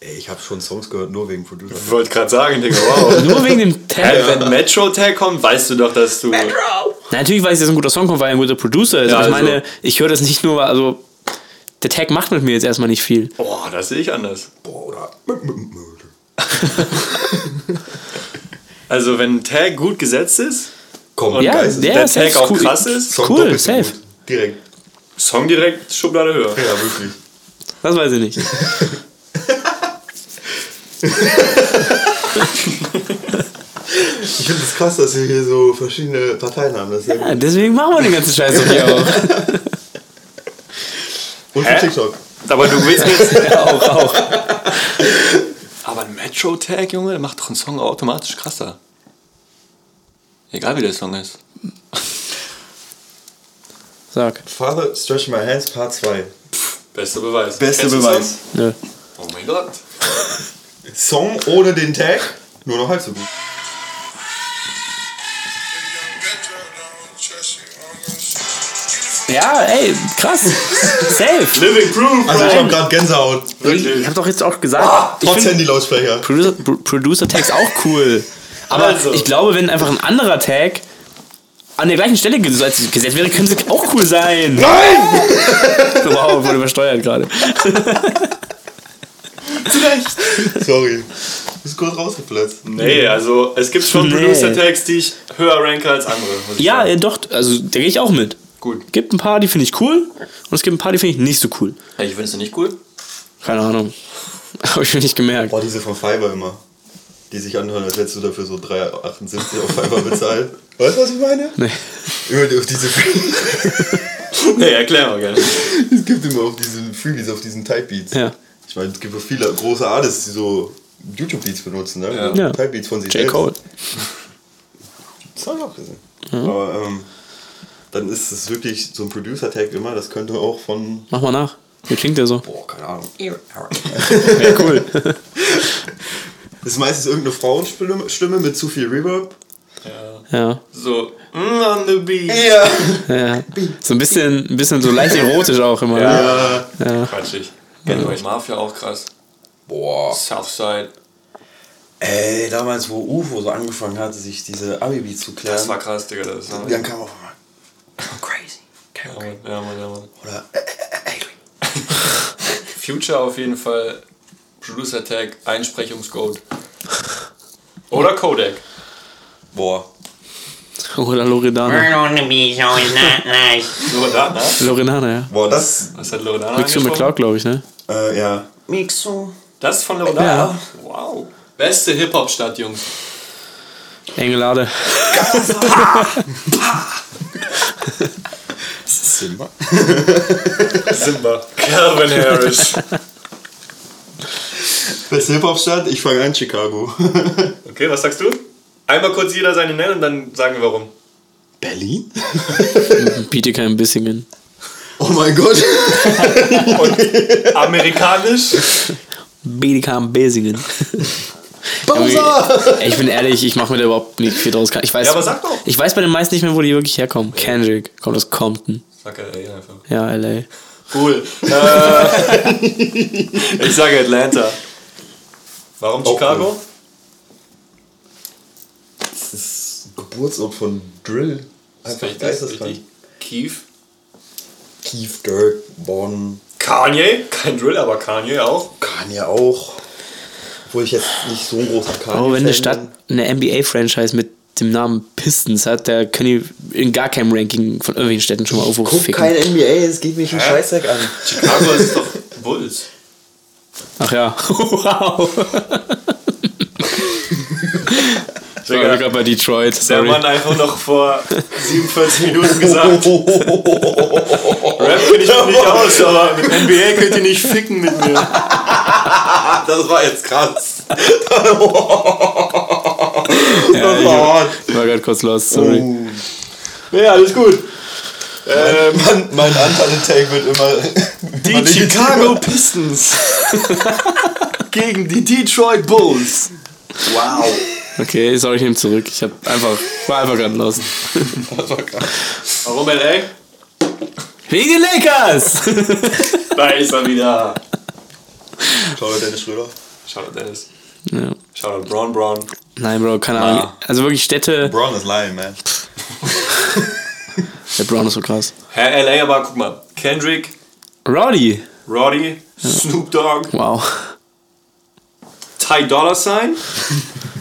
Ey, ich habe schon Songs gehört, nur wegen Producer. Ich wollte gerade sagen, Digga, wow. nur wegen dem Tag. Hey, wenn Metro-Tag kommt, weißt du doch, dass du... Natürlich weiß ich, dass ein guter Song kommt, weil er ein guter Producer ist. Ja, aber ich also- meine, ich höre das nicht nur, also der Tag macht mit mir jetzt erstmal nicht viel. Boah, das sehe ich anders. Bruder. Also, wenn ein Tag gut gesetzt ist, Komm, Und Ja, Geist, der der Tag auch cool. krass ist, Song cool, doppelt safe. gut. Direkt. Song direkt Schublade höher. Ja, wirklich. Das weiß ich nicht. Ich finde es krass, dass wir hier so verschiedene Parteien haben. Das Ja, gut. deswegen machen wir den ganzen Scheiß hier auch. Und für? TikTok. Aber du willst mir jetzt... Ja, auch, auch. Aber ein Metro-Tag, Junge, der macht doch einen Song automatisch krasser. Egal wie der Song ist. Sag. Father Stretch My Hands Part 2. Bester Beweis. Bester Beweis. Nö. Song? Oh mein Gott. Song ohne den Tag, nur noch halb so gut. Ja, ey, krass. Safe. Living Proof, Also ich habe gerade Gänsehaut. Ich habe doch jetzt auch gesagt, ich Trotz Handy-Lautsprecher. Producer, Pro- Producer-Tags auch cool. Aber Also. ich glaube, wenn einfach ein anderer Tag an der gleichen Stelle gesetzt wäre, könnte es auch cool sein. Nein! wow, wurde übersteuert gerade. Sorry. Bist kurz rausgeplatzt. Nee, also es gibt schon Nee. Producer-Tags, die ich höher ranke als andere. muss ich Ja, sagen. ja, doch, also da gehe ich auch mit. Gut. Gibt ein paar, die finde ich cool und es gibt ein paar, die finde ich nicht so cool. Hey, ich finde es nicht cool. Keine Ahnung. Habe ich mir nicht gemerkt. Boah, diese von Fiverr immer. Die sich anhören, als hättest du dafür so 3,78 auf Fiverr bezahlt. Weißt du, was ich meine? Nee. Immer auf diese Nee, erklär mal gerne. Es gibt immer auf diesen Freebies, auf diesen Type Beats. Ja. Ich meine, es gibt auch viele große Artists, die so YouTube Beats benutzen, ne? Ja. Ja. Type Beats von sich J. Cole. Das habe ich auch gesehen. Aber ähm, dann ist es wirklich so ein Producer-Tag immer, das könnte auch von. Mach mal nach. Wie klingt der so? Boah, keine Ahnung. Ja, cool. Das ist meistens irgendeine Frauenstimme Stimme mit zu viel Reverb. ja. So, mm, on the beat. Ja. ja. So ein bisschen, ein bisschen so leicht erotisch auch immer. ne? Ja. Quatschig. Genau. Mafia auch krass. Boah. Southside. Ey, damals, wo UFO so angefangen hatte, sich diese Abi-Beats zu klären. Das war krass, Digga. Das war Dann kam auf einmal. Crazy. ja, Mann, ja, Mann, ja, Mann. Oder. Äh, äh, äh, Future auf jeden Fall. Producer Tag, Einsprechungscode. Oder Kodak. boah. Oder Loredana. nice. Loredana? Loredana, ja. Boah, das. Was hat Loredana Mixu angesprochen? McCloud, glaube ich, ne? Äh, ja. Mixo. Das ist von Loredana? Wow. Beste Hip-Hop-Stadt, Jungs. Engelade. Simba. Simba. Calvin Harris. Beste Hip-Hop-Stadt? Ich fange an, Chicago. Okay, was sagst du? Einmal kurz jeder seine nennen und dann sagen wir warum. Berlin? Bietigheim, Bissingen. Oh mein Gott. Amerikanisch? Bietigheim, Bissingen. Bowser! Ich bin ehrlich, ich mache mir da überhaupt nicht viel draus. Ich weiß, Ja, aber sag doch. Ich weiß bei den meisten nicht mehr, wo die wirklich herkommen. Kendrick kommt aus Compton. Sag LA einfach. Ja, L.A. Cool. Äh, ich sage Atlanta. Warum Auch Chicago? Das ist Geburtsort von Drill. Einfach geisteskrank. Keith. Keith, Dirk, Bon, Kanye. Kein Drill, aber Kanye auch. Kanye auch. Obwohl ich jetzt nicht so ein großer Kanye Aber wenn eine Stadt eine NBA-Franchise mit dem Namen Pistons hat, da können die in gar keinem Ranking von irgendwelchen Städten schon mal irgendwo Guck ficken. kein NBA, es geht mich ein Scheißdreck an. Chicago ist doch Bulls. Ach ja. wow. Ich war gerade bei Detroit. Der Sorry. Mann einfach noch vor 47 Minuten gesagt. Rap kenne ich noch nicht aus, aber mit NBA könnt ihr nicht ficken mit mir. Das war jetzt krass. Ja, ich war, ich war gerade kurz lost, sorry. Ja, alles gut. Ähm, Mein, mein Anteil-Take wird immer. die Chicago Pistons gegen die Detroit Bulls. Wow. Okay, sorry, ich nehme zurück. Ich hab einfach, war einfach gerade lost. Das war krass. Warum LA? Wegen den Lakers! Da ist er wieder. Schau mal, Dennis Schröder. Shoutout Dennis. ja. Shoutout Braun Braun. Nein, Bro, keine Ahnung. Also wirklich Städte. Brown is lying, man. Der Brown ist so krass. Herr LA, aber guck mal. Kendrick, Roddy. Roddy, Snoop Dogg, Wow. Ty Dolla Sign,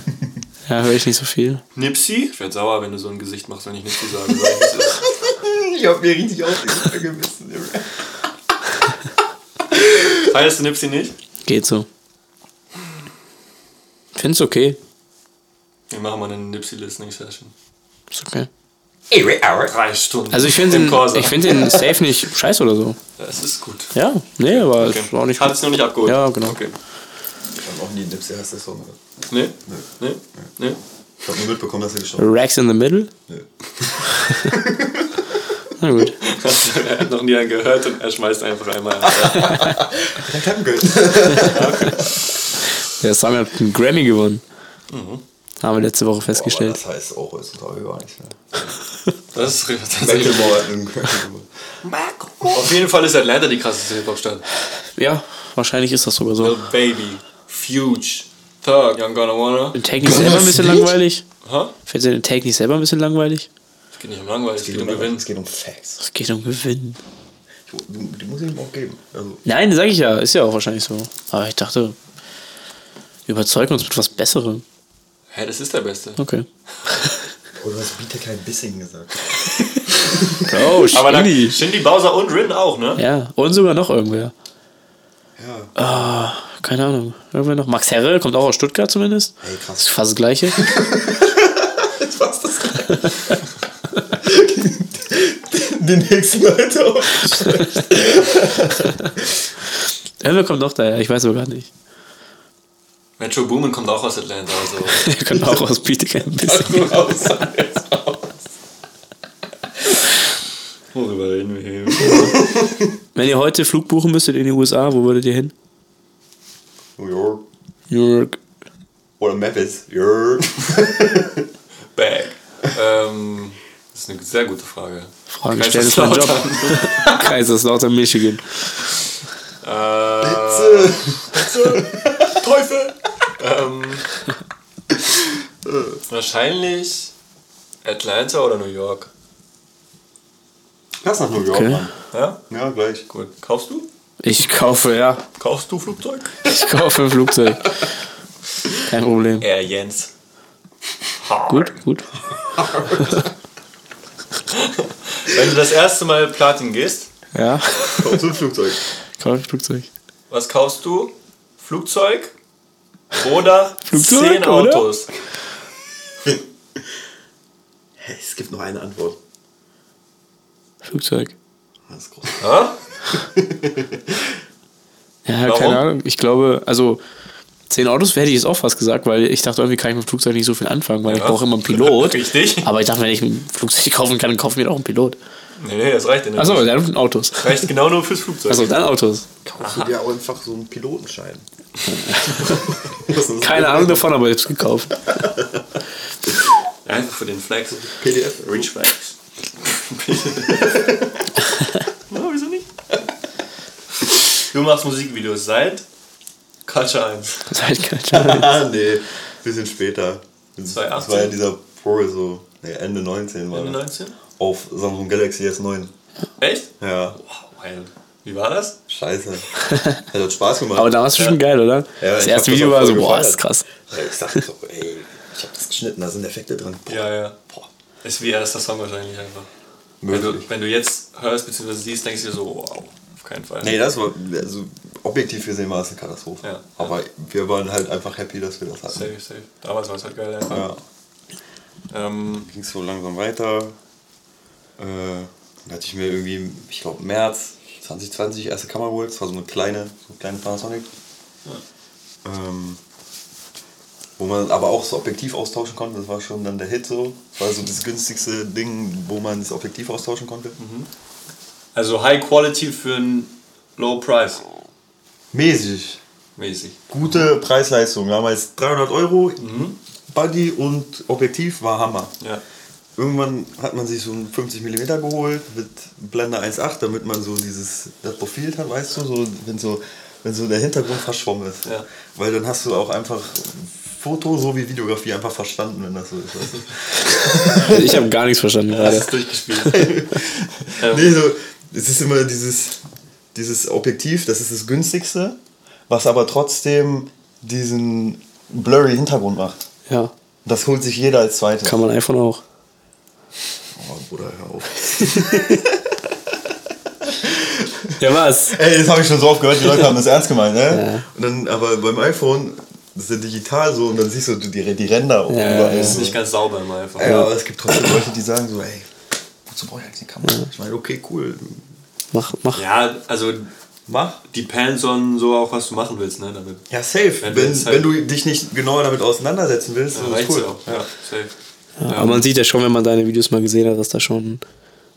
Ja, höre ich nicht so viel. Nipsey. Ich werd sauer, wenn du so ein Gesicht machst, wenn ich Nipsey sage. Sag ich, wie es ist. Ich hab mir richtig aufgewissen. Feierst du Nipsey nicht? Geht so. Find's okay. Wir machen mal eine Nipsey-Listening-Session. Ist okay. Drei Stunden. Also ich finde den, ich find den Safe nicht scheiße oder so. Es ist gut. Ja, nee, aber Okay. ist auch nicht Hat es noch nicht abgeholt? Ja, genau. Okay. Ich hab auch nie Nipsey der Song. gehört. Nee? Nee? Nee? Ich hab nur mitbekommen, dass er gestorben Racks in the Middle? Nö. Na gut. er hat noch nie einen gehört und er schmeißt einfach einmal an. hat. Der Klappengeld. Der Song hat einen Grammy gewonnen. Mhm. Haben wir letzte Woche Aber festgestellt. das heißt auch heutzutage gar nicht mehr. Das ist tatsächlich. Macklemore hat einen Grammy gewonnen. Auf jeden Fall ist Atlanta die krasseste Hip-Hop-Stadt. Ja, wahrscheinlich ist das sogar so. Lil Baby, Fuge, Thug, Young Gonna Wanna. Den Take nicht selber ein bisschen langweilig. Hä? Fällt dir den Take nicht selber ein bisschen langweilig? Es geht nicht um langweilig, es geht um Gewinn. Es geht um Facts. Es geht um Gewinn. Die, muss ich ihm auch geben. Also, Nein, sag ich ja. Ist ja auch wahrscheinlich so. Aber ich dachte, wir überzeugen uns mit was Besserem. Hä, das ist der Beste. Okay. oh, du hast Biete kein Bissing gesagt. Oh, Aber da Shindy. Shindy, Bowser und Rin auch, ne? Ja, und sogar noch irgendwer. Ja. Ah, keine Ahnung. Irgendwer noch. Max Herre kommt auch aus Stuttgart zumindest. Ey, Das krass. ist fast das Gleiche. Was das Die nächsten Leute auch. Elmer kommt doch daher, ich weiß aber gar nicht. Metro Boomin kommt auch aus Atlanta, also. Er kommt auch aus Bietigheim ein bisschen. Worüber reden wir hier? Wenn ihr heute Flug buchen müsstet in die USA, wo würdet ihr hin? New York. New York. Oder Memphis. York. Bag. Ähm, das ist eine sehr gute Frage. Fragen stellen ist mein Job. Kaiserslautern, Michigan. Äh, Teufel! ähm, wahrscheinlich Atlanta oder New York. Lass nach New York, Okay. Mann. Ja? Ja, gleich. Gut. Kaufst du? Ich kaufe, ja. Kaufst du Flugzeug? Ich kaufe ein Flugzeug. Kein Problem. Air Jens. Gut, gut. Wenn du das erste Mal Platin gehst, Ja. Komm zum Flugzeug. Kaufe ein Flugzeug. was kaufst du? Flugzeug oder Flugzeug, zehn oder? Autos? Hey, es gibt noch eine Antwort. Flugzeug. Das ist groß. Ja, Warum? keine Ahnung. Ich glaube, also zehn Autos hätte ich jetzt auch fast gesagt, weil ich dachte, irgendwie kann ich mit dem Flugzeug nicht so viel anfangen, weil ich Ja. brauche immer einen Pilot. Richtig. Aber ich dachte, wenn ich ein Flugzeug kaufen kann, dann kaufe ich mir doch einen Pilot. Nee, nee, das reicht ja nicht. Achso, dann Autos. reicht genau nur fürs Flugzeug. Achso, dann Autos. Kaufst du dir auch einfach so einen Pilotenschein? Keine Ahnung davon, aber ich hab's gekauft. Einfach für den Flex. PDF. Rich Flex. Du machst Musikvideos seit Culture 1. Seit kein Ah, nee. Bisschen später. Das 2018? war ja dieser Pro so. Nee, Ende 19 war Ende das. 19? Auf Samsung Galaxy S9. Echt? Ja. Wow, wild. Wie war das? Scheiße. Hat hat Spaß gemacht. Aber damals war schon geil, oder? Ja, das erste das Video war so, voll boah, gefeiert. ist krass. Ja, ich dachte so, ey, ich hab das geschnitten, da sind Effekte drin. Boah, Ja, ja. Boah. Ist wie erster Song wahrscheinlich einfach. Wenn du, wenn du jetzt hörst bzw. siehst, denkst du dir so, wow, keinen Fall. Nee, das war, also objektiv gesehen war es eine Katastrophe. Ja. Aber wir waren halt einfach happy, dass wir das hatten. Safe, safe. Damals war es halt geil. einfach. Ja. Ähm, Ging so langsam weiter. Äh, dann hatte ich mir irgendwie, ich glaube März 2020 erste Kamera geholt. Das war so eine kleine, so eine kleine Panasonic. Ähm, wo man aber auch so Objektiv austauschen konnte. Das war schon dann der Hit so. Das war so das günstigste Ding, wo man das Objektiv austauschen konnte. Also High Quality für einen Low Price. Mäßig. Mäßig. Gute Preis-Leistung. Damals 300 Euro. Body und Objektiv war Hammer. Ja. Irgendwann hat man sich so ein 50 mm geholt mit Blende 1.8, damit man so dieses das Profil hat, weißt du, so, wenn, so, wenn so der Hintergrund verschwommen ist. Ja. Weil dann hast du auch einfach Foto sowie Videografie einfach verstanden, wenn das so ist. Weißt du? Ich habe gar nichts verstanden Das gerade. ist durchgespielt. nee, so, es ist immer dieses, dieses Objektiv, das ist das günstigste, was aber trotzdem diesen blurry Hintergrund macht. Ja, Das holt sich jeder als zweites. kann man iPhone auch. Oh, Bruder, hör auf. Ja, was? Ey, das habe ich schon so oft gehört, die Leute haben das ernst gemeint, ne? Und dann, aber beim iPhone, das ist ja digital so und dann siehst du die, die Ränder auch Ja, überall. Das ist nicht ganz sauber immer einfach. ja, aber es gibt trotzdem Leute, die sagen so, ey, wozu brauche ich eigentlich eine Kamera? Ich meine, okay, cool, Mach, mach. Ja, also mach. depends on so auch, was du machen willst, ne, damit. Ja, safe. Wenn Wenn, du wenn, halt- du dich nicht genauer damit auseinandersetzen willst, Ja, ist cool. ja auch. Ja, safe. Ja, aber man sieht ja schon, wenn man deine Videos mal gesehen hat, dass da schon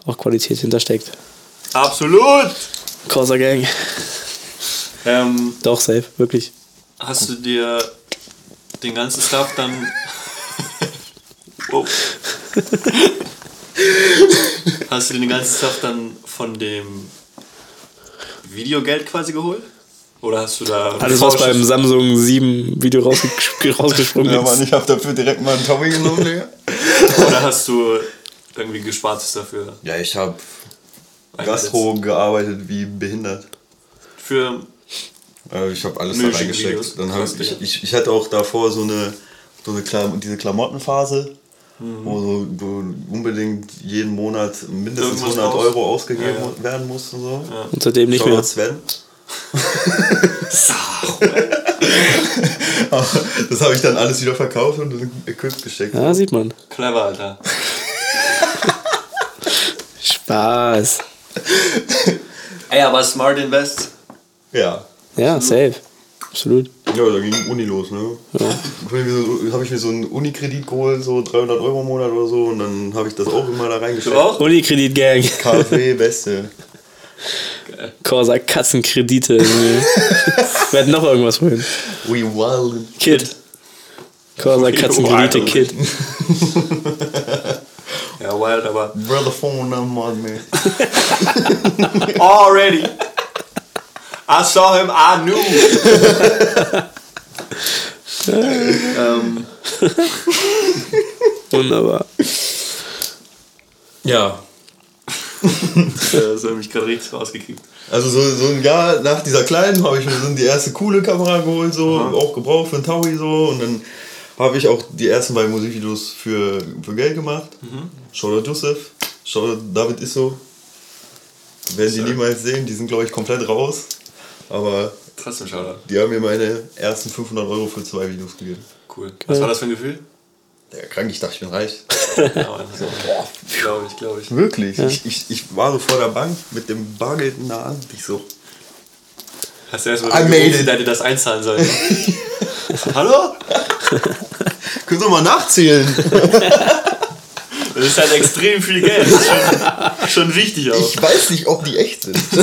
auch Qualität hintersteckt. Absolut! Corsa Gang. Ähm, Doch, safe, wirklich. hast du dir den ganzen Stuff dann. oh. Hast du den ganzen Stuff dann von dem Videogeld quasi geholt? Oder hast du da. Alles, was beim Samsung 7 Video rausge rausgesprungen Ja, ist. Mann, ich habe dafür direkt mal einen Tommy genommen, Digga. Oder hast du irgendwie Gespartes dafür? Ja, ich habe eingesetzt? Gastro gearbeitet wie behindert. Für. Äh, Ich habe alles da reingesteckt. Dann hab ich, ich, ich hatte auch davor so eine, so eine Klam diese Klamottenphase, Mhm. wo so, du unbedingt jeden Monat mindestens Irgendwas 100 raus. Euro ausgegeben Ja, ja. werden muss und so. Und seitdem nicht Shoutout mehr. Sven. Aber das habe ich dann alles wieder verkauft und in Equip gesteckt. Ja, sieht man. Clever, Alter. Spaß. Ey, aber Smart Invest. Ja. Ja, safe. Absolut. Ja, da ging Uni los, ne? Ja. Habe ich mir so einen Unikredit geholt, so 300 Euro im Monat oder so, und dann habe ich das auch immer da reingesteckt. Du auch? Unikredit-Gang. KfW, Beste. Corsa Katzenkredite. Wir hätten noch irgendwas holen. We wild. Kid. Corsa Katzenkredite Kid. Ja, wild, aber. Brother phone number, man. Already. I saw him, I knew. ähm, Wunderbar. Ja. das hat mich gerade richtig rausgekriegt. Also so, so ein Jahr nach dieser kleinen habe ich mir so die erste coole Kamera geholt, so, auch gebraucht für ein Taui so und dann habe ich auch die ersten beiden Musikvideos für, für Geld gemacht. Shoutout Joseph, Shoutout David Isso. Werden die niemals sehen, die sind glaube ich komplett raus. Aber Trotzdem Shoutout. die haben mir meine ersten 500 Euro für zwei Videos gegeben. Cool. Was war das für ein Gefühl? Ja, krank, ich dachte, ich bin reich. Ja, Mann, so. Glaube ich, glaube ich. Wirklich. Ich, ich, ich war so vor der Bank mit dem Bargeld in der Hand. Ich so, Hast du erstmal gerufen, it. der dir das einzahlen soll? Hallo? könnt ihr mal nachzählen? Das ist halt extrem viel Geld. Das ist schon, schon wichtig auch. Ich weiß nicht, ob die echt sind.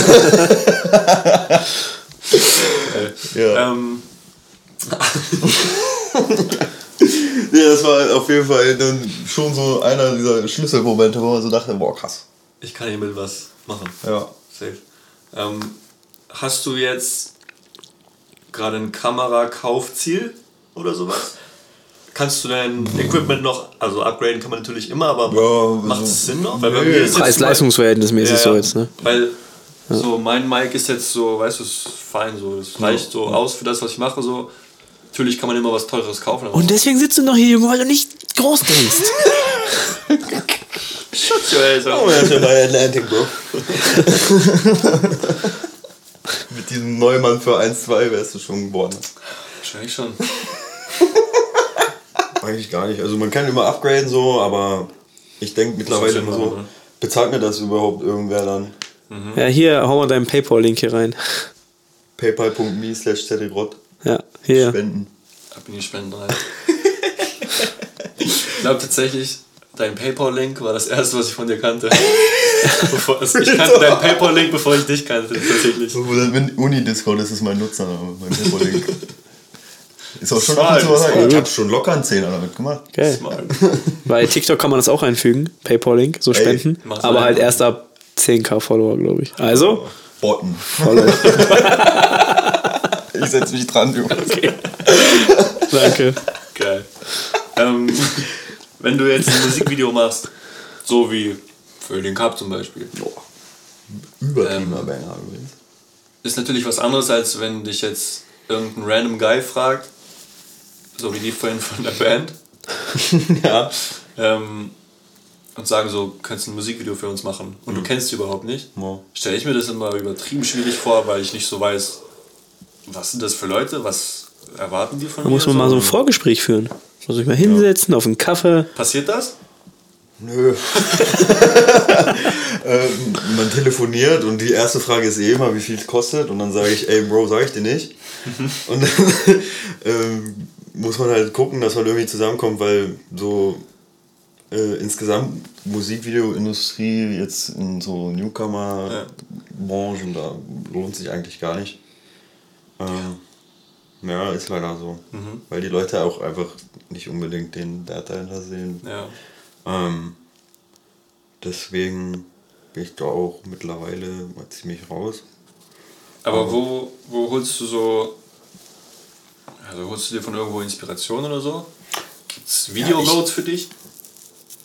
ja. Ähm, ja, das war auf jeden Fall dann schon so einer dieser Schlüsselmomente, wo man so dachte, boah, krass. ich kann hiermit was machen. Ja. Safe. Ähm, hast du jetzt gerade ein Kamerakaufziel oder sowas? Kannst du dein Equipment noch, also upgraden kann man natürlich immer, aber Ja, macht also- es Sinn noch? Weil bei Nee. mir ist jetzt Preis-Leistungsverhältnismäßig Ja, so jetzt, ne? Weil so mein Mic ist jetzt so, weißt du, ist fein so, es reicht so aus für das, was ich mache so. Natürlich kann man immer was Teures kaufen. Aber Und deswegen sitzt du noch hier, Junge, weil du nicht groß denkst. Schutz, ja, ey, so. Oh, ja, schon bei Atlantic, Bro. Mit diesem Neumann für 1,2 wärst du schon geboren. Wahrscheinlich schon. Eigentlich gar nicht. Also man kann immer upgraden so, aber ich denke mittlerweile immer so, ne? bezahlt mir das überhaupt irgendwer dann? Ja, hier, hau mal deinen Paypal-Link hier rein. paypal.me slash Ja, hier. spenden. Ab in die Spenden rein. ich glaube tatsächlich, dein PayPal-Link war das erste, was ich von dir kannte. bevor, also ich kannte deinen PayPal-Link, bevor ich dich kannte, tatsächlich. So, Uni-Discord, das ist mein Nutzername, mein Paypal-Link. Ist auch schon Smart, zu smart. Ich hab schon locker einen Zehner damit gemacht. Smart. Bei TikTok kann man das auch einfügen, Paypal-Link, so Ey, spenden. aber halt erst ab 10k Follower, glaube ich. Also, Botten. Follow. Ich setz mich dran, du. Danke. Geil. Ähm, wenn du jetzt ein Musikvideo machst, so wie für den Cup zum Beispiel, Übertriebener Banger übrigens. ist natürlich was anderes, als wenn dich jetzt irgendein random Guy fragt, so wie die vorhin von der Band, Ja. ähm, und sagen so, kannst du ein Musikvideo für uns machen und du kennst die überhaupt nicht, Ja. stelle ich mir das immer übertrieben schwierig vor, weil ich nicht so weiß, was sind das für Leute, was erwarten die von Da mir? muss man mal so ein Vorgespräch führen. Muss ich mal hinsetzen, auf einen Kaffee. Passiert das? Nö. ähm, man telefoniert und die erste Frage ist eh immer, wie viel es kostet. Und dann sage ich, ey Bro, sag ich dir nicht. Und dann ähm, muss man halt gucken, dass man irgendwie zusammenkommt, weil so äh, insgesamt Musikvideoindustrie jetzt in so Newcomer-Branchen, da lohnt sich eigentlich gar nicht. Ähm, ja, ist leider so. Weil die Leute auch einfach nicht unbedingt den Wert dahinter sehen. Ja. Ähm, deswegen bin ich da auch mittlerweile mal ziemlich raus. Aber wo, wo holst du so. Also holst du dir von irgendwo Inspiration oder so? Gibt's Video-Notes für dich?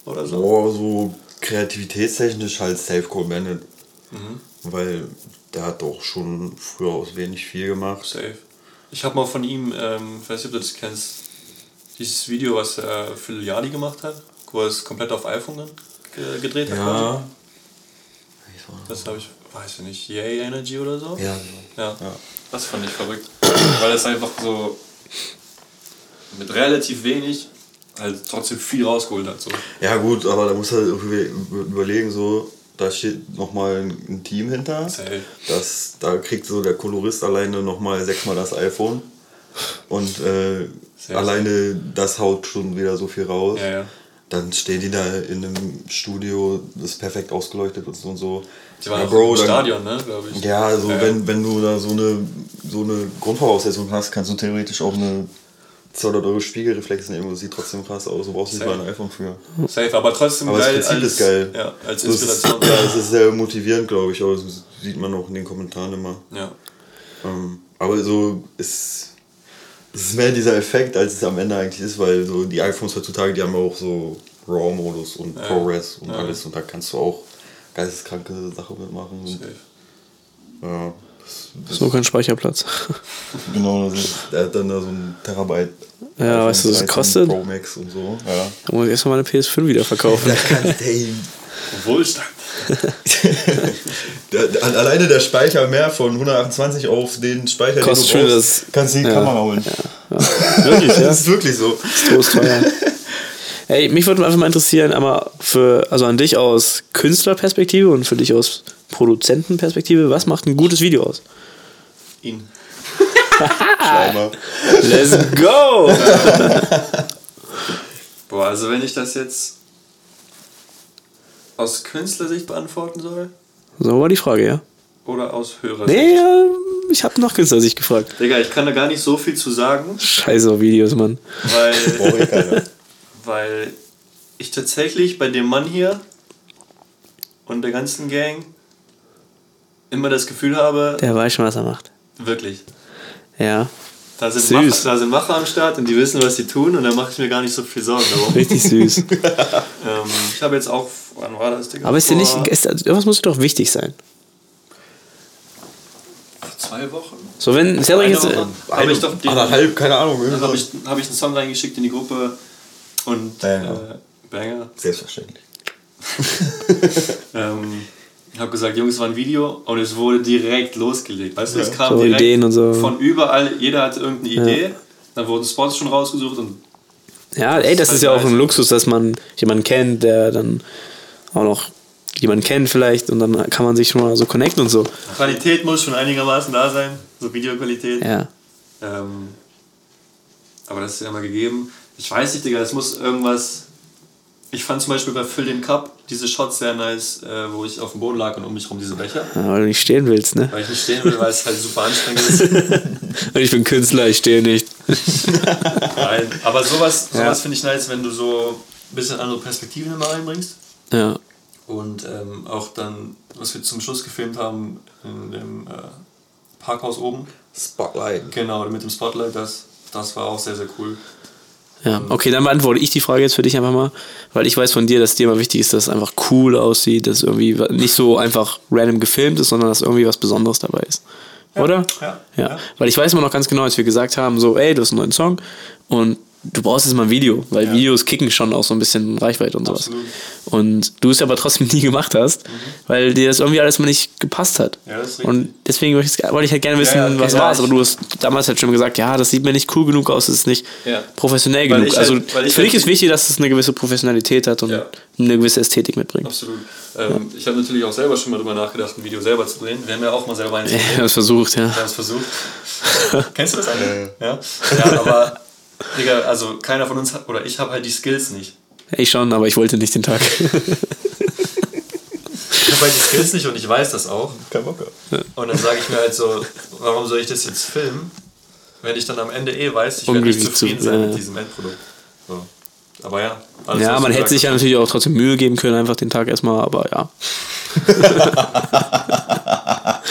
Oder so? Boah, so kreativitätstechnisch halt Safe Code Bennett. Weil der hat doch schon früher aus wenig viel gemacht. Safe. Ich habe mal von ihm, ähm, ich weiß nicht, ob du das kennst, dieses Video, was er für Yadi gemacht hat, wo er es komplett auf iPhone ge gedreht hat. Ja. Das habe ich, weiß ich nicht, Yay Energy oder so? Ja. Ja. Ja. Das fand ich verrückt. weil es einfach so mit relativ wenig halt trotzdem viel rausgeholt hat. So. Ja gut, aber da muss halt überlegen, so, da steht nochmal ein, Team hinter. Das, da kriegt so der Kolorist alleine nochmal sechsmal das iPhone. Und äh, alleine das haut schon wieder so viel raus. Ja, ja. Dann stehen die da in einem Studio, das ist perfekt ausgeleuchtet und so und so. Die waren Ja, Bro, im Stadion, ne, glaube ich. Ja, also Ja. Wenn, wenn du da so eine, so eine Grundvoraussetzung hast, kannst du theoretisch auch eine 200 Euro Spiegelreflex nehmen und das sieht trotzdem krass aus. Du brauchst nicht mal ein iPhone für. Safe, aber trotzdem Aber das geil. Prinzip als, ist geil. Ja, als Das ist, Inspiration. ja, das ist sehr motivierend, glaube ich, aber das sieht man auch in den Kommentaren immer. ja. Ähm, aber so ist es ist mehr dieser Effekt, als es am Ende eigentlich ist, weil so die iPhones heutzutage, die haben auch so RAW-Modus und Ja. ProRes und Ja. alles und da kannst du auch geisteskranke Sachen mitmachen. Und, Safe. ja, das, das So kein Speicherplatz. Genau, das ist, der hat dann da so ein Terabyte. Ja, iPhone weißt du, was das 13 kostet? Pro Max und so. Ja. Da muss ich erstmal meine PS5 wieder verkaufen. Ey, Wohlstand. der, der, alleine der Speicher mehr von 128 auf den Speicher, Kostet den du schon brauchst, das- kannst du die ja. Kamera holen. Wirklich, ja? Das ist wirklich so. Trostteuer. Hey, mich würde einfach mal interessieren, einmal für, also an dich aus Künstlerperspektive und für dich aus Produzentenperspektive, was macht ein gutes Video aus? Ihn. Let's go! Boah, also wenn ich das jetzt aus Künstlersicht beantworten soll So war die Frage, ja. oder aus Hörersicht? Nee, ja, ich habe nach Künstlersicht gefragt. Digga, ich kann da gar nicht so viel zu sagen, Scheiße auf Videos, Mann. weil. Weil ich tatsächlich bei dem Mann hier und der ganzen Gang immer das Gefühl habe, Der weiß schon, was er macht. wirklich, Ja, da sind, Süß. Macher, da sind Macher am Start und die wissen, was sie tun und da mache ich mir gar nicht so viel Sorgen darum. richtig süß. ähm, ich habe jetzt auch, wann war das, Digga? Aber ist dir nicht, ist, irgendwas muss dir doch wichtig sein. zwei Wochen? So, wenn Cedric Eine jetzt. Woche habe ich doch den, Anderthalb, keine Ahnung. Dann habe ich, hab ich einen Song reingeschickt in die Gruppe und Banger. Äh, Banger. Selbstverständlich. Ähm, ich habe gesagt, Jungs, es war ein Video und es wurde direkt losgelegt. Weißt du, es kam So direkt Ideen und so. von überall, jeder hatte irgendeine Idee. Dann wurden Spots schon rausgesucht und Ja, ey, das ist ist ja auch ein. Luxus, dass man jemanden kennt, der dann auch noch jemanden kennt vielleicht und dann kann man sich schon mal so connecten und so. Qualität muss schon einigermaßen da sein, so Videoqualität. Ja. Ähm, aber das ist ja immer gegeben. Ich weiß nicht, Digga, es muss irgendwas. Ich fand zum Beispiel bei Fill den Cup diese Shots sehr nice, äh, wo ich auf dem Boden lag und um mich rum diese Becher. ja. Weil du nicht stehen willst, ne? Weil ich nicht stehen will, weil es halt super anstrengend ist. Und ich bin Künstler, ich stehe nicht. Nein, aber sowas, sowas Ja. finde ich nice, wenn du so ein bisschen andere Perspektiven immer reinbringst. Ja. Und ähm, auch dann, was wir zum Schluss gefilmt haben, in dem äh, Parkhaus oben. Spotlight. Genau, mit dem Spotlight, das, das war auch sehr, sehr cool. Ja, okay, dann beantworte ich die Frage jetzt für dich einfach mal, weil ich weiß von dir, dass dir immer wichtig ist, dass es einfach cool aussieht, dass irgendwie nicht so einfach random gefilmt ist, sondern dass irgendwie was Besonderes dabei ist. Oder? ja, ja. ja. Weil ich weiß immer noch ganz genau, als wir gesagt haben, so, ey, du hast einen neuen Song und du brauchst jetzt mal ein Video, weil Videos kicken schon auch so ein bisschen Reichweite und sowas. Absolut. Mhm. Und du es aber trotzdem nie gemacht hast, weil dir das irgendwie alles mal nicht gepasst hat. Ja, das ist richtig. und deswegen wollte ich, halt gerne wissen, Ja, ja, okay, was ja, war es. Aber du hast damals halt schon gesagt, ja, das sieht mir nicht cool genug aus, das ist nicht Ja. professionell Weil genug. also halt- ich für dich halt- ist wichtig, dass es eine gewisse Professionalität hat und Ja. eine gewisse Ästhetik mitbringt. Absolut. Ähm, Ich habe natürlich auch selber schon mal drüber nachgedacht, ein Video selber zu drehen. Wir haben ja auch mal selber eins gedreht. habe es versucht, ja. Wir haben es versucht. Kennst du das alle? Ja. Ja, aber, Digga, also keiner von uns hat, oder ich habe halt die Skills nicht. Ich schon, aber ich wollte nicht den Tag. Ich habe halt die Skills nicht und ich weiß das auch. Kein Bock. Und dann sage ich mir halt so, warum soll ich das jetzt filmen, wenn ich dann am Ende eh weiß, ich werde nicht zufrieden zu- sein ja. mit diesem Endprodukt. So. Aber ja. alles, ja, man hätte sich ja natürlich auch trotzdem Mühe geben können, einfach den Tag erstmal, aber ja.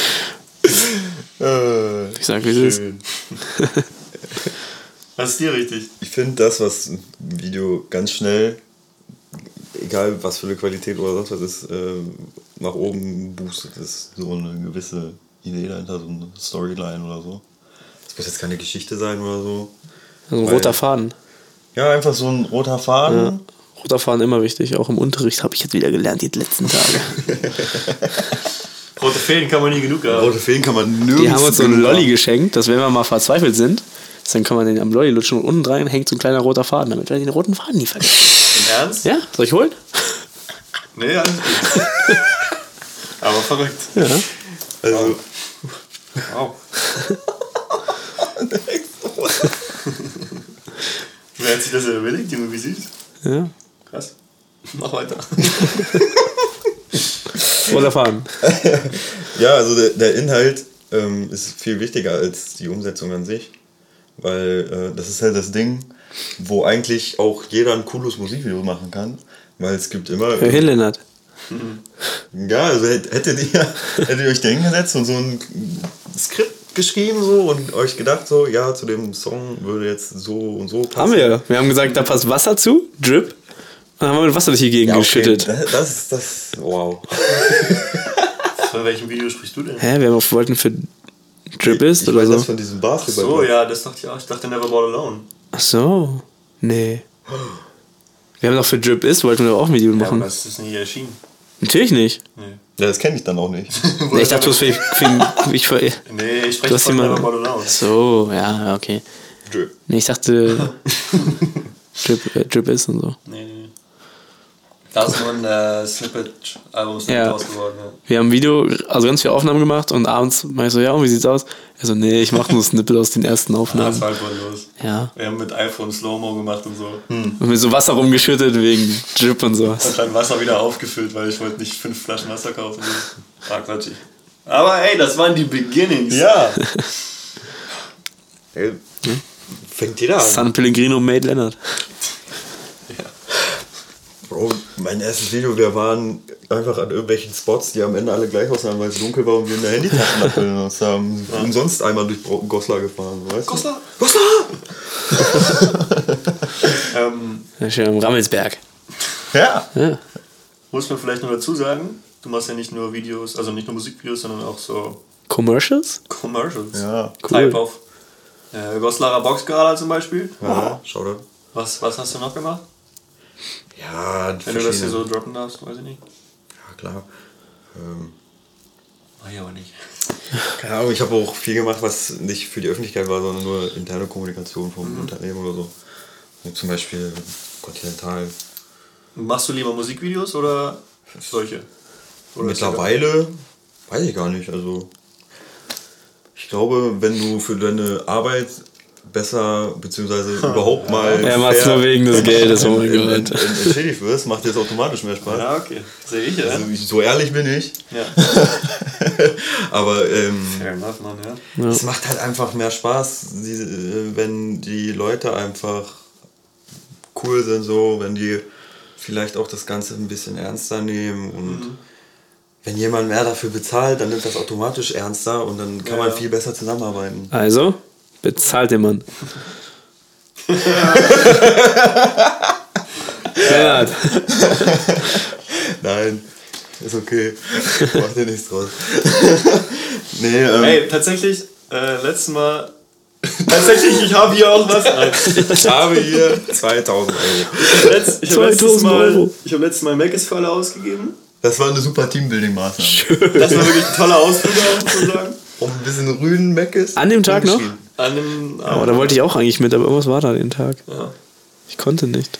Ich sag, wie es ist. Was ist dir richtig? Ich finde das, was ein Video ganz schnell, egal was für eine Qualität oder sonst was ist, äh, nach oben boostet, ist so eine gewisse Idee dahinter, so eine Storyline oder so. Das muss jetzt keine Geschichte sein oder so. Also ein Weil- roter Faden. Ja, einfach so ein roter Faden. Roter Faden immer wichtig, auch im Unterricht habe ich jetzt wieder gelernt, die letzten Tage. Rote Feen kann man nie genug haben. Rote Feen kann man nirgends. Die haben uns so einen genug Lolli geschenkt, dass wenn wir mal verzweifelt sind, dann kann man den am Lolli lutschen und unten dran hängt so ein kleiner roter Faden, damit wir den roten Faden nie vergessen. Im Ernst? Ja, soll ich holen? Nee, alles gut. Aber verrückt. Ja. Also, Wow. Wer hat sich das überlegt, Junge? Wie süß. ja. Krass. Mach weiter. Roter Faden. ja, also der, der Inhalt ähm, ist viel wichtiger als die Umsetzung an sich. Weil äh, das ist halt das Ding, wo eigentlich auch jeder ein cooles Musikvideo machen kann. Weil es gibt immer. Hör hin, Lennart. Ja, also hätt- hättet ihr, hättet ihr euch da hingesetzt und so ein Skript geschrieben so und euch gedacht so, ja, zu dem Song würde jetzt so und so passen. Haben wir. Wir haben gesagt, da passt Wasser zu, Drip. Und dann haben wir mit Wasser durch die Gegend Ja, okay, geschüttet. Das, das, ist- das, wow. Von welchem Video sprichst du denn? Hä, wir wollten für Drip ist Ich oder meine das so. von diesem Basketball. So, ja, das dachte ich auch. Ich dachte Never Ball Alone. Ach so. Nee. Wir haben doch für Drip ist, wollten wir auch ein Video Ja, machen. aber das ist nie erschienen. Natürlich nicht. Nee. Ja, das kenne ich dann auch nicht. Nee, ich dachte, du hast für, für, ich für, Nee, ich spreche von Never. Ball Alone. So, ja, okay. Drip. Nee, ich dachte, Drip, äh, Drip ist und so. Nee, nee. Da ist nur ein äh, Snippet-Album Snippet Ja. draus geworden. Ja. Wir haben ein Video, also ganz viele Aufnahmen gemacht und abends mach ich so, ja, und wie sieht's aus? Er so, nee, ich mache nur Snippet aus den ersten Ah, das Aufnahmen. war halt los. Ja. Wir haben mit iPhone Slow-Mo gemacht und so. Und mir so Wasser rumgeschüttet wegen Drip und sowas. Und dann Wasser wieder aufgefüllt, weil ich wollte nicht fünf Flaschen Wasser kaufen. War quatschig. Aber ey, das waren die Beginnings. Ja. Ey, Fängt jeder an. San Pellegrino made Leonard. Bro, mein erstes Video, wir waren einfach an irgendwelchen Spots, die am Ende alle gleich aussahen, weil es dunkel war und wir in der Handytaschenlampe benutzt haben. Umsonst einmal durch Goslar gefahren, weißt du? Goslar? Goslar! Ähm, Ja, schön am Rammelsberg. Ja. Ja. muss man vielleicht noch dazu sagen, du machst ja nicht nur Videos, also nicht nur Musikvideos, sondern auch so Commercials? Commercials. Ja. Type of. Äh, Goslarer Boxgala zum Beispiel. Ja, schau da. Was, was hast du noch gemacht? Ja, Wenn du das hier so droppen darfst, weiß ich nicht. Ja, klar. Ähm, Mach ich aber nicht. keine Ahnung, ich habe auch viel gemacht, was nicht für die Öffentlichkeit war, sondern nur interne Kommunikation vom Unternehmen oder so. Wie zum Beispiel Continental. Machst du lieber Musikvideos oder solche? Oder Mittlerweile weiß ich gar nicht. Also ich glaube, wenn du für deine Arbeit besser beziehungsweise überhaupt mal Er macht's fair nur wegen des Geldes, oh mein Gott. en- entschädigt wirst, macht dir das automatisch mehr Spaß. Ja, okay. Sehe ich, ja. Also ich, so ehrlich bin ich. ja. Aber ähm, Fair enough, Mann, ja. es macht halt einfach mehr Spaß, die, äh, wenn die Leute einfach cool sind, so, wenn die vielleicht auch das Ganze ein bisschen ernster nehmen und wenn jemand mehr dafür bezahlt, dann nimmt das automatisch ernster und dann kann Ja, man ja. viel besser zusammenarbeiten. Also, bezahlt den Mann. Leonard. Nein, ist okay. Mach dir nichts draus. nee, ähm, Ey, tatsächlich, äh, letztes Mal. tatsächlich, ich habe hier auch was. Ich habe hier 2000 Euro. Letz, ich habe letztes 2000 Mal, Euro. ich habe letztes Mal Mac für alle ausgegeben. Das war eine super Teambuilding-Maßnahme. Das war wirklich ein toller Ausflug, muss man sagen. Um ein bisschen Rüden Mac ist. An dem Tag noch? An dem Aber da wollte ich auch eigentlich mit, aber irgendwas war da den Tag. Ja. Ich konnte nicht.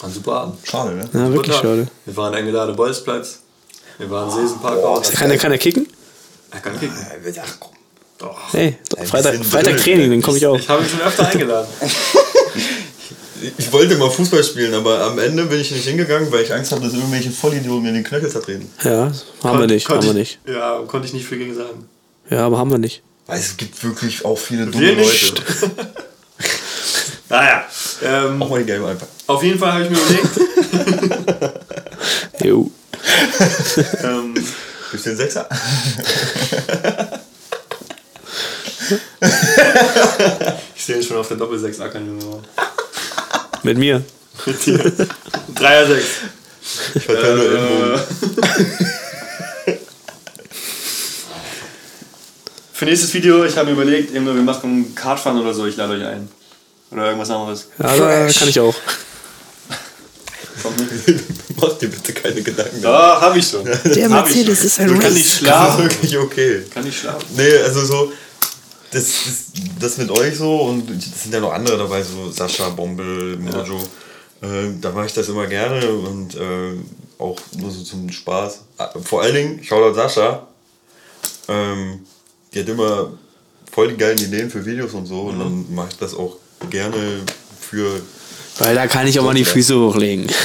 War ein super Abend. Schade, ne? Ja, wirklich schade. Wir waren eingeladen am Bolzplatz. Wir waren Sesenparkhaus. Kann er, kann er kicken? Er kann kicken. Ach komm. Doch. Hey, Ein Freitag, Freitag. Training, dann komme ich auch. Ich habe ihn schon öfter eingeladen. Ich wollte mal Fußball spielen, aber am Ende bin ich nicht hingegangen, weil ich Angst hatte, dass irgendwelche Vollidioten mir den Knöchel zertreten. Ja, haben wir nicht, haben Konnte wir ich- nicht. Ja, konnte ich nicht viel gegen sagen. Ja, aber haben wir nicht. Weil es gibt wirklich auch viele dumme Wir nicht. Leute. Naja, ähm, Auch mal die gelbe einfach. auf jeden Fall habe ich mir überlegt, Jo. ähm, Gibt's den Sechser? ich sehe ihn schon auf der Doppelsechs ackern, Junge. Mit mir. Mit dir. Dreier Sechs. Ich verteile nur Äh, Für nächstes Video, ich habe mir überlegt, irgendwie, wir machen Kartfahren oder so, ich lade euch ein. Oder irgendwas anderes. Ja, da kann ich auch. Mach dir bitte keine Gedanken. Ah, hab ich schon. Der ich Mercedes ist ein Du kannst nicht Das ist schlafen. wirklich okay. Kann nicht schlafen. Nee, also so, das, das, das mit euch so und es sind ja noch andere dabei, so Sascha, Bombel, Mojo. Äh, da mache ich das immer gerne und äh, auch nur so zum Spaß. Ah, Vor allen Dingen, Shoutout Sascha, ähm, die hat immer voll die geilen Ideen für Videos und so und dann mache ich das auch gerne für Weil da kann ich auch mal die Füße hochlegen.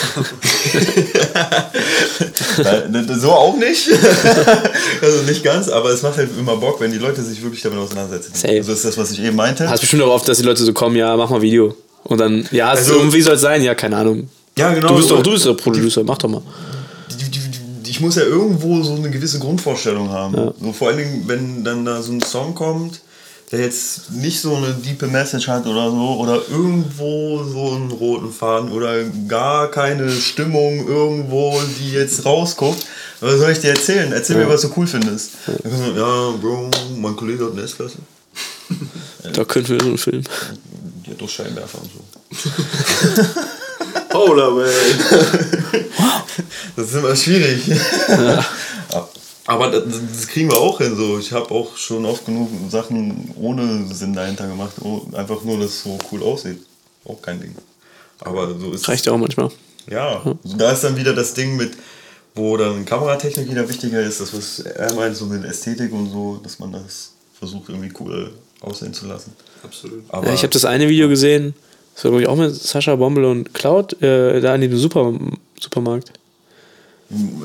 So auch nicht. also nicht ganz, aber es macht halt immer Bock, wenn die Leute sich wirklich damit auseinandersetzen. Safe. Also ist das, was ich eben meinte. Hast bestimmt auch oft, dass die Leute so kommen, ja, mach mal Video. Und dann, ja, Also- irgendwie soll es sein, ja, keine Ahnung. ja, genau. Du bist doch, du bist der Producer, mach doch mal. die, die, ich muss ja irgendwo so eine gewisse Grundvorstellung haben. Ja. So vor allen Dingen, wenn dann da so ein Song kommt, der jetzt nicht so eine diepe Message hat oder so, oder irgendwo so einen roten Faden oder gar keine Stimmung irgendwo, die jetzt rausguckt. Was soll ich dir erzählen? Erzähl mir, was du cool findest. Dann ja, Bro, mein Kollege hat eine S-Klasse. Da könnten wir so einen Film. Die hat doch Scheinwerfer und so. Hola, man. Das ist immer schwierig. Aber das, das kriegen wir auch hin. So. Ich habe auch schon oft genug Sachen ohne Sinn dahinter gemacht. Oh, Einfach nur, dass es so cool aussieht. Auch kein Ding. Aber so ist Reicht ja auch manchmal. Ja, da ist dann wieder das Ding mit, wo dann Kameratechnik wieder wichtiger ist. Das, was er meint, so mit Ästhetik und so, dass man das versucht, irgendwie cool aussehen zu lassen. Absolut. Aber Ja, ich habe das eine Video gesehen, das war glaube ich auch mit Sascha Bombel und Cloud, äh, da in dem Super Supermarkt.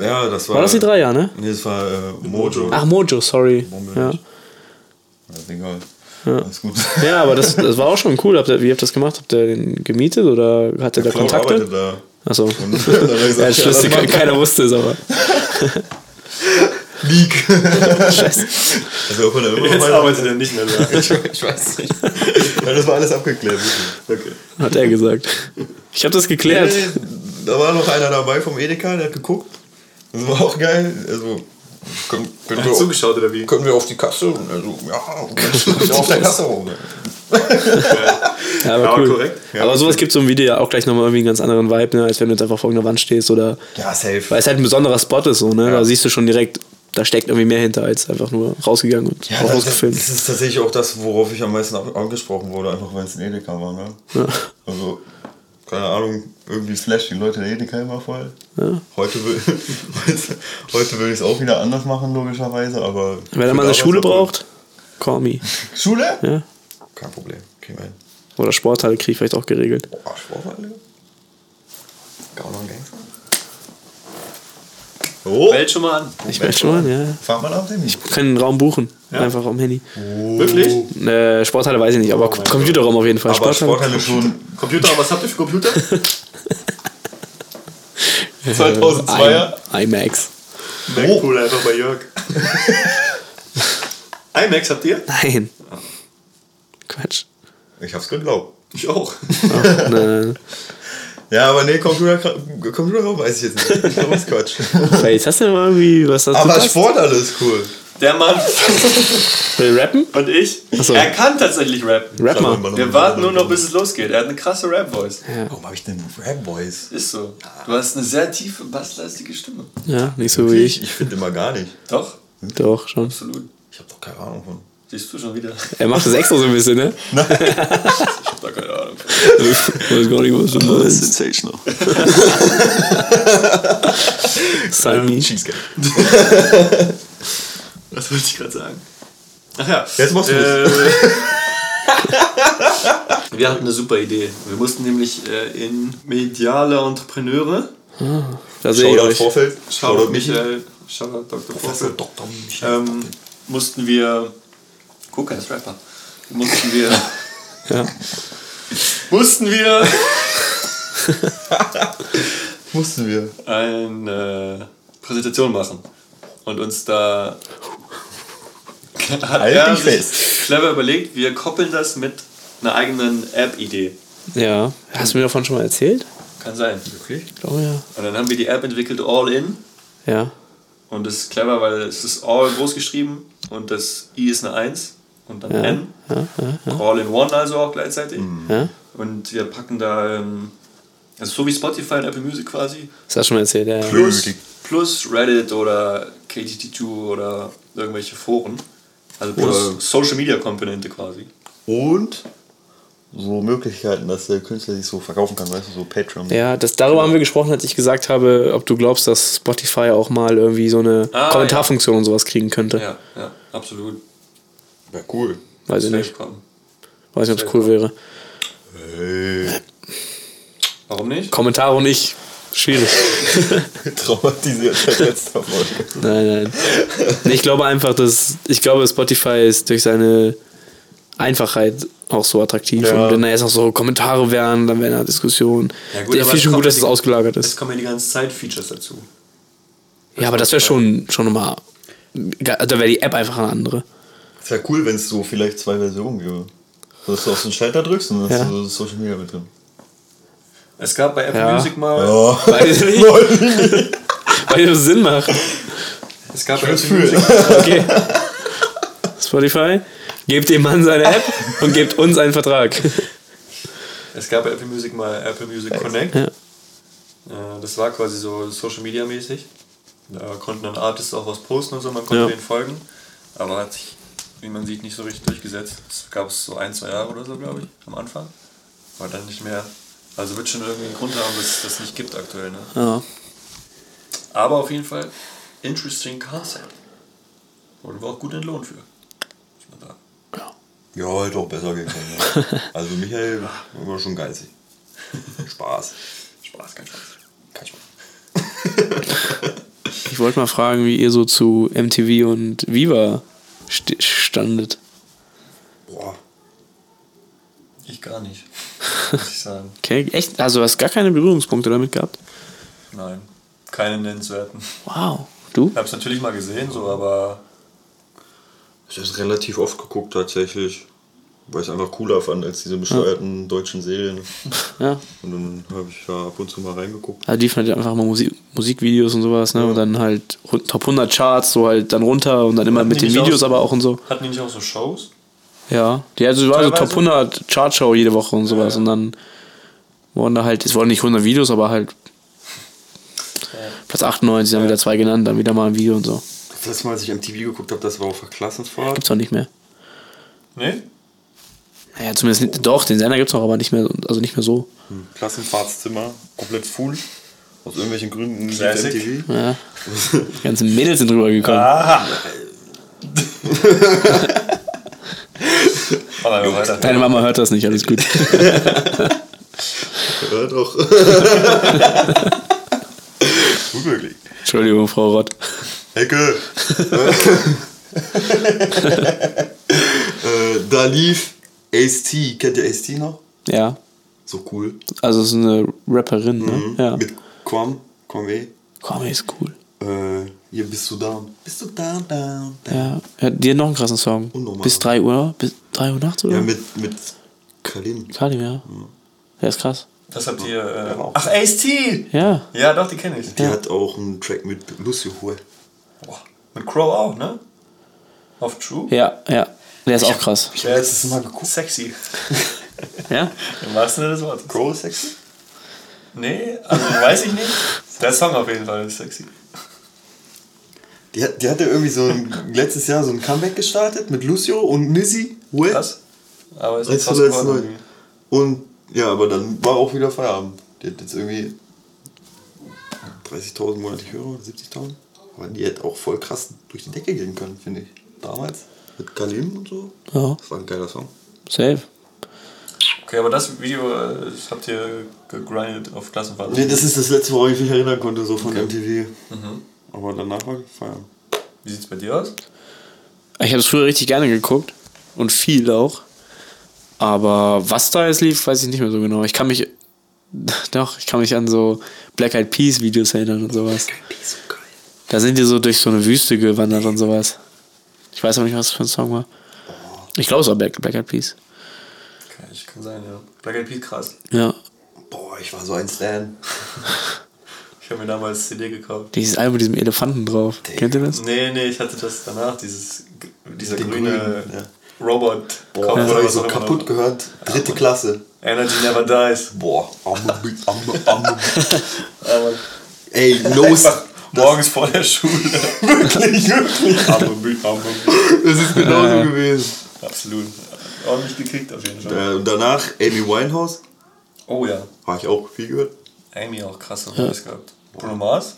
Ja, das war. War das die drei, ja, ne? Nee, das war äh, Mojo. Ach, Mojo, sorry. Bombel Ja. nicht. Ja, ist egal. Alles gut. ja, aber das, das war auch schon cool. Habt ihr, wie habt ihr das gemacht? Habt ihr den gemietet oder hatte der Cloud Kontakte? arbeitet da. Achso. Hat er Ja, das das macht er. keiner wusste es aber. Leak. Scheiße. Also, ob er da immer Jetzt arbeitet er nicht mehr da. ich, ich weiß nicht. Ja, das war alles abgeklärt. wirklich. Okay. Hat er gesagt. Ich habe das geklärt. Nee, da war noch einer dabei vom Edeka, der hat geguckt. Das war auch geil. Also, können, können, wir, zugeschaut oder wie? können wir auf die Kasse? Also, ja, und dann auf der Kasse rum. Ja, aber Ja, cool. korrekt. aber sowas gibt so im Video ja auch gleich nochmal irgendwie einen ganz anderen Vibe, ne, als wenn du jetzt einfach vor irgendeiner Wand stehst oder. Ja, safe. Weil es halt ein besonderer Spot ist, so, ne? Da siehst du schon direkt, da steckt irgendwie mehr hinter, als einfach nur rausgegangen und Ja, auch das, das rausgefilmt. ist tatsächlich auch das, worauf ich am meisten angesprochen wurde, einfach weil es ein Edeka war. Ne? Ja. Also, keine Ahnung, irgendwie flasht die Leute der Edeka immer voll. Ja. Heute heute, heute will ich es auch wieder anders machen, logischerweise, aber. Wenn er mal eine Schule braucht, call me. Schule? Ja. Kein Problem, kriegen wir hin. Oder Sporthalle krieg ich vielleicht auch geregelt. Boah, Sporthalle? Gauner und Gangster? Oh, Fällt schon mal an. Ich melde schon mal, ja. fahr mal auf den Ich kann einen Raum buchen. Einfach am Handy. Wirklich? Äh, Sporthalle weiß ich nicht, aber Computerraum auf jeden Fall. Aber Sporthalle schon Computer, was habt ihr für Computer? 2002er. I- IMAX. Cool, einfach bei Jörg. iMax habt ihr? Nein. Quatsch. Ich hab's geglaubt. Ich auch. Nein, nein. Ja, aber nee, Computer, Computerraum weiß ich jetzt nicht. Ich glaube, das ist Quatsch. Vielleicht hast du mal irgendwie was dazu Aber passt. Sporthalle ist cool. Der Mann Will rappen? und ich, so. er kann tatsächlich rappen. Rap mal. Wir warten nur noch, bis es losgeht. Er hat eine krasse Rap-Voice. Warum habe ich denn Rap-Voice? Ist so. Du hast eine sehr tiefe, basslastige Stimme. Ja, nicht so wie Ich, ich. ich finde immer gar nicht. Doch, Doch, schon. absolut. Ich habe doch keine Ahnung von. Siehst du schon wieder? Er macht das extra so ein bisschen, ne? Ich hab da keine Ahnung. Ich weiß gar nicht, was du meinst. Sensational. Sign me. Cheesecake. Was wollte ich gerade sagen? Ach ja. Jetzt machst du äh, Wir hatten eine super Idee. Wir mussten nämlich äh, in mediale Entrepreneure, Da sehe ich euch. Vorfeld. Shoutout Michael, Shoutout Dr. Vorfeld, Dr. Michael. ähm, mussten wir, guck, ist Rapper, mussten wir, Ja. mussten wir Mussten wir. eine Präsentation machen und uns da hat Halt er sich fest. clever überlegt, wir koppeln das mit einer eigenen App-Idee. Ja. Hast du mir davon schon mal erzählt? Kann sein. Wirklich? Ich glaube ja. Und dann haben wir die App entwickelt All In. Ja. Und das ist clever, weil es ist All groß geschrieben und das I ist eine 1 und dann N. All in One also auch gleichzeitig. Ja. Und wir packen da ähm, Also so wie Spotify und Apple Music quasi. Das hast du schon mal erzählt, ja. ja. Plus, plus Reddit oder KTT2 oder irgendwelche Foren. Also plus Oder- Social Media Komponente quasi. Und so Möglichkeiten, dass der Künstler sich so verkaufen kann, weißt du, so Patreon. Ja, das, darüber haben wir gesprochen, als ich gesagt habe, ob du glaubst, dass Spotify auch mal irgendwie so eine Ah, Kommentarfunktion und sowas kriegen könnte. Ja, ja, absolut. Ja, cool. Weiß ich nicht. kommen. Weiß nicht, ob es cool wäre. Hey. Warum nicht? Kommentare und ich, schwierig. Traumatisiert seit letzter Folge. nein, nein. Ich glaube einfach, dass ich glaube, Spotify ist durch seine Einfachheit auch so attraktiv. Ja. Und wenn da jetzt auch so Kommentare wären, dann wäre eine Diskussion. Ja, ich finde es schon gut, dass es ausgelagert Es ist. kommen ja die ganze Zeit Features dazu. Ja, aber das wäre schon, schon nochmal. Da wäre die App einfach eine andere. Es wäre cool, wenn es so vielleicht zwei Versionen gäbe. Dass du auf den Schalter drückst und dann Ja. hast du so Social Media mit drin. Es gab bei Apple Ja. Music mal. Oh. Weiß ich nicht. Weil das Sinn macht. Es gab bei Apple Gefühl. Music, Okay. Spotify, gebt dem Mann seine App und gebt uns einen Vertrag. es gab bei Apple Music mal Apple Music Connect. Ja. Äh, Das war quasi so Social Media mäßig. Da konnten dann Artists auch was posten und so, man konnte Ja. denen folgen. Aber hat sich, wie man sieht, nicht so richtig durchgesetzt. Das gab es so ein, zwei Jahre oder so, glaube ich, am Anfang. Aber dann nicht mehr. Also wird schon irgendwie einen Grund haben, dass es das nicht gibt aktuell. Ne? Ja. Aber auf jeden Fall, interesting concept. Wurde wir auch gut entlohnt für. Muss man sagen. Ja, hätte auch besser gehen können. Ja. Also Michael war schon geizig. Spaß. Spaß, kein Spaß. Kein Spaß. Ich wollte mal fragen, wie ihr so zu MTV und Viva standet. Boah. Ich gar nicht, muss ich sagen. Okay, echt? Also, du hast gar keine Berührungspunkte damit gehabt? Nein, keine nennenswerten. Wow. Du? Ich habe es natürlich mal gesehen, so, aber Ich habe es relativ oft geguckt tatsächlich. Weil ich es einfach cooler fand als diese bescheuerten deutschen Serien. Ja. Und dann habe ich da ab und zu mal reingeguckt. Da liefen halt einfach mal Musik Musikvideos und sowas, ne? Und dann halt Top 100 Charts, so halt dann runter und dann immer Hatten mit die den Videos auch- aber auch und so. hatten die nicht auch so Shows? Ja. Die also war so. Top 100 Chartshow jede Woche und sowas. Ja. Und dann wurden da halt, es wurden nicht 100 Videos, aber halt Platz 98, dann wieder zwei genannt, dann wieder mal ein Video und so. Das letzte Mal, als ich MTV geguckt habe, das war auf der Klassenfahrt. Gibt's auch nicht mehr. Nee? Naja, zumindest nicht, doch, den Sender gibt's noch, aber nicht mehr, also nicht mehr so. Klassenfahrtszimmer, komplett full. Aus irgendwelchen Gründen Classic. Ja. Die ganzen Mädels sind drüber gekommen. Aha! Mach mal weiter. Deine Mama hört das nicht, alles gut. Ja, doch. Gut möglich. Entschuldigung, Frau Rott. Hecke! äh, da lief Ace-T. Kennt ihr Ace-T noch? Ja, So cool. also es ist eine Rapperin, ne? Ja. Mit Quam. Kwame. Komm, ist cool. Äh, hier bist du down. Bist du down, down, down. Ja, ja die hat noch einen krassen Song. Unnormal. Bis 3 Uhr, bis 3 Uhr nachts oder? Ja, mit, mit Kalim. Kalim, ja. Der ist krass. Das habt ihr. Äh, auch. ach, Ace-T! Ja, Ja, doch, die kenne ich. Die hat auch einen Track mit Lucio Hue. Boah. Mit Crow auch, ne? Auf True? ja, ja. Der ist auch krass. Der letztes Mal geguckt. Sexy. Ja? Im wahrsten Sinne des Wortes. Crow ist sexy? Nee, also weiß ich nicht. Der Song auf jeden Fall ist sexy. Die, hat, die hatte irgendwie so ein, letztes Jahr so ein Comeback gestartet mit Lucio und Nizzy Hue. Krass. Aber ist krass das geworden. neu. Und ja, aber dann war auch wieder Feierabend. Die hat jetzt irgendwie 30.000 monatlich Hörer oder 70.000. Aber die hätte auch voll krass durch die Decke gehen können, finde ich. Damals. Mit Kalim und so. Ja, Das war ein geiler Song. safe. Okay, aber das Video äh, das habt ihr gegrindet auf Klassenfahrt. Nee, das ist das letzte, woran ich mich erinnern konnte, so von MTV. Aber danach war Feierabend. Wie sieht's bei dir aus? Ich habe es früher richtig gerne geguckt. Und viel auch. Aber was da jetzt lief, weiß ich nicht mehr so genau. Ich kann mich. Doch, ich kann mich an so Black Eyed Peas Videos erinnern und sowas. so geil. Da sind die so durch so eine Wüste gewandert und sowas. Ich weiß aber nicht, was das für ein Song war. Ich glaube, es war Black, Black Eyed Peas. Okay, ich kann sein, ja. Black Eyed Peas krass. Ja. Boah, ich war so ein Stan. Ich habe mir damals CD gekauft. Dieses Album mit diesem Elefanten drauf. Kennt ihr das? Nee, nee, ich hatte das danach, dieses, dieser Den grüne. grünen, ja. Robot. Boah, das habe ich so kaputt noch. gehört. Dritte Klasse. Energy never dies. Boah, Ey, los. Morgens vor der Schule. wirklich, wirklich. Amme, Amme. Das ist genauso gewesen. Absolut. Ordentlich gekriegt auf jeden Fall. Äh, und danach Amy Winehouse. Oh ja. Habe ich auch viel gehört. Amy auch krasse Neues gehabt. Bruno Mars?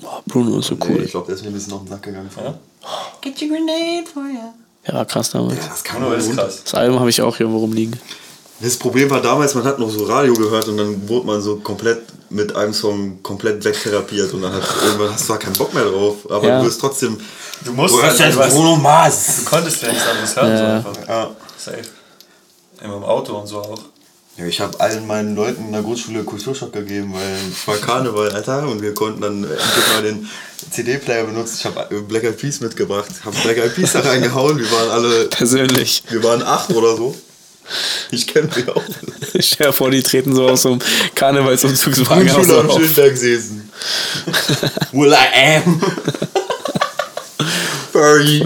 Boah, Bruno ist so Nee, cool. ich glaube, der ist mir ein bisschen auf den Sack gegangen. Ja? Ja, war krass damals. Ja, das kann Bruno man ist runter. krass. Das Album habe ich auch hier irgendwo rumliegen. Das Problem war damals, man hat noch so Radio gehört und dann wurde man so komplett mit einem Song komplett wegtherapiert und dann hat irgendwann hast du da keinen Bock mehr drauf. Aber Ja. du wirst trotzdem. Du musst Du hörst halt jetzt was- Bruno Mars. Du konntest ja nichts anderes hören. So Ja. einfach. Ja. Safe. Immer im Auto und so auch. Ja, ich habe allen meinen Leuten in der Grundschule Kulturschock gegeben, weil es war Karneval, Alter, und wir konnten dann endlich mal den CD-Player benutzen. Ich habe Black Eyed Peas mitgebracht, habe Black Eyed Peas da reingehauen. Wir waren alle, Persönlich. wir waren acht oder so. Ich kenne sie auch. Stell dir vor, die treten so aus so einem Karnevalsumzugswagen aus. Grundschule am. Schildberg säßen. Will I am. Furry.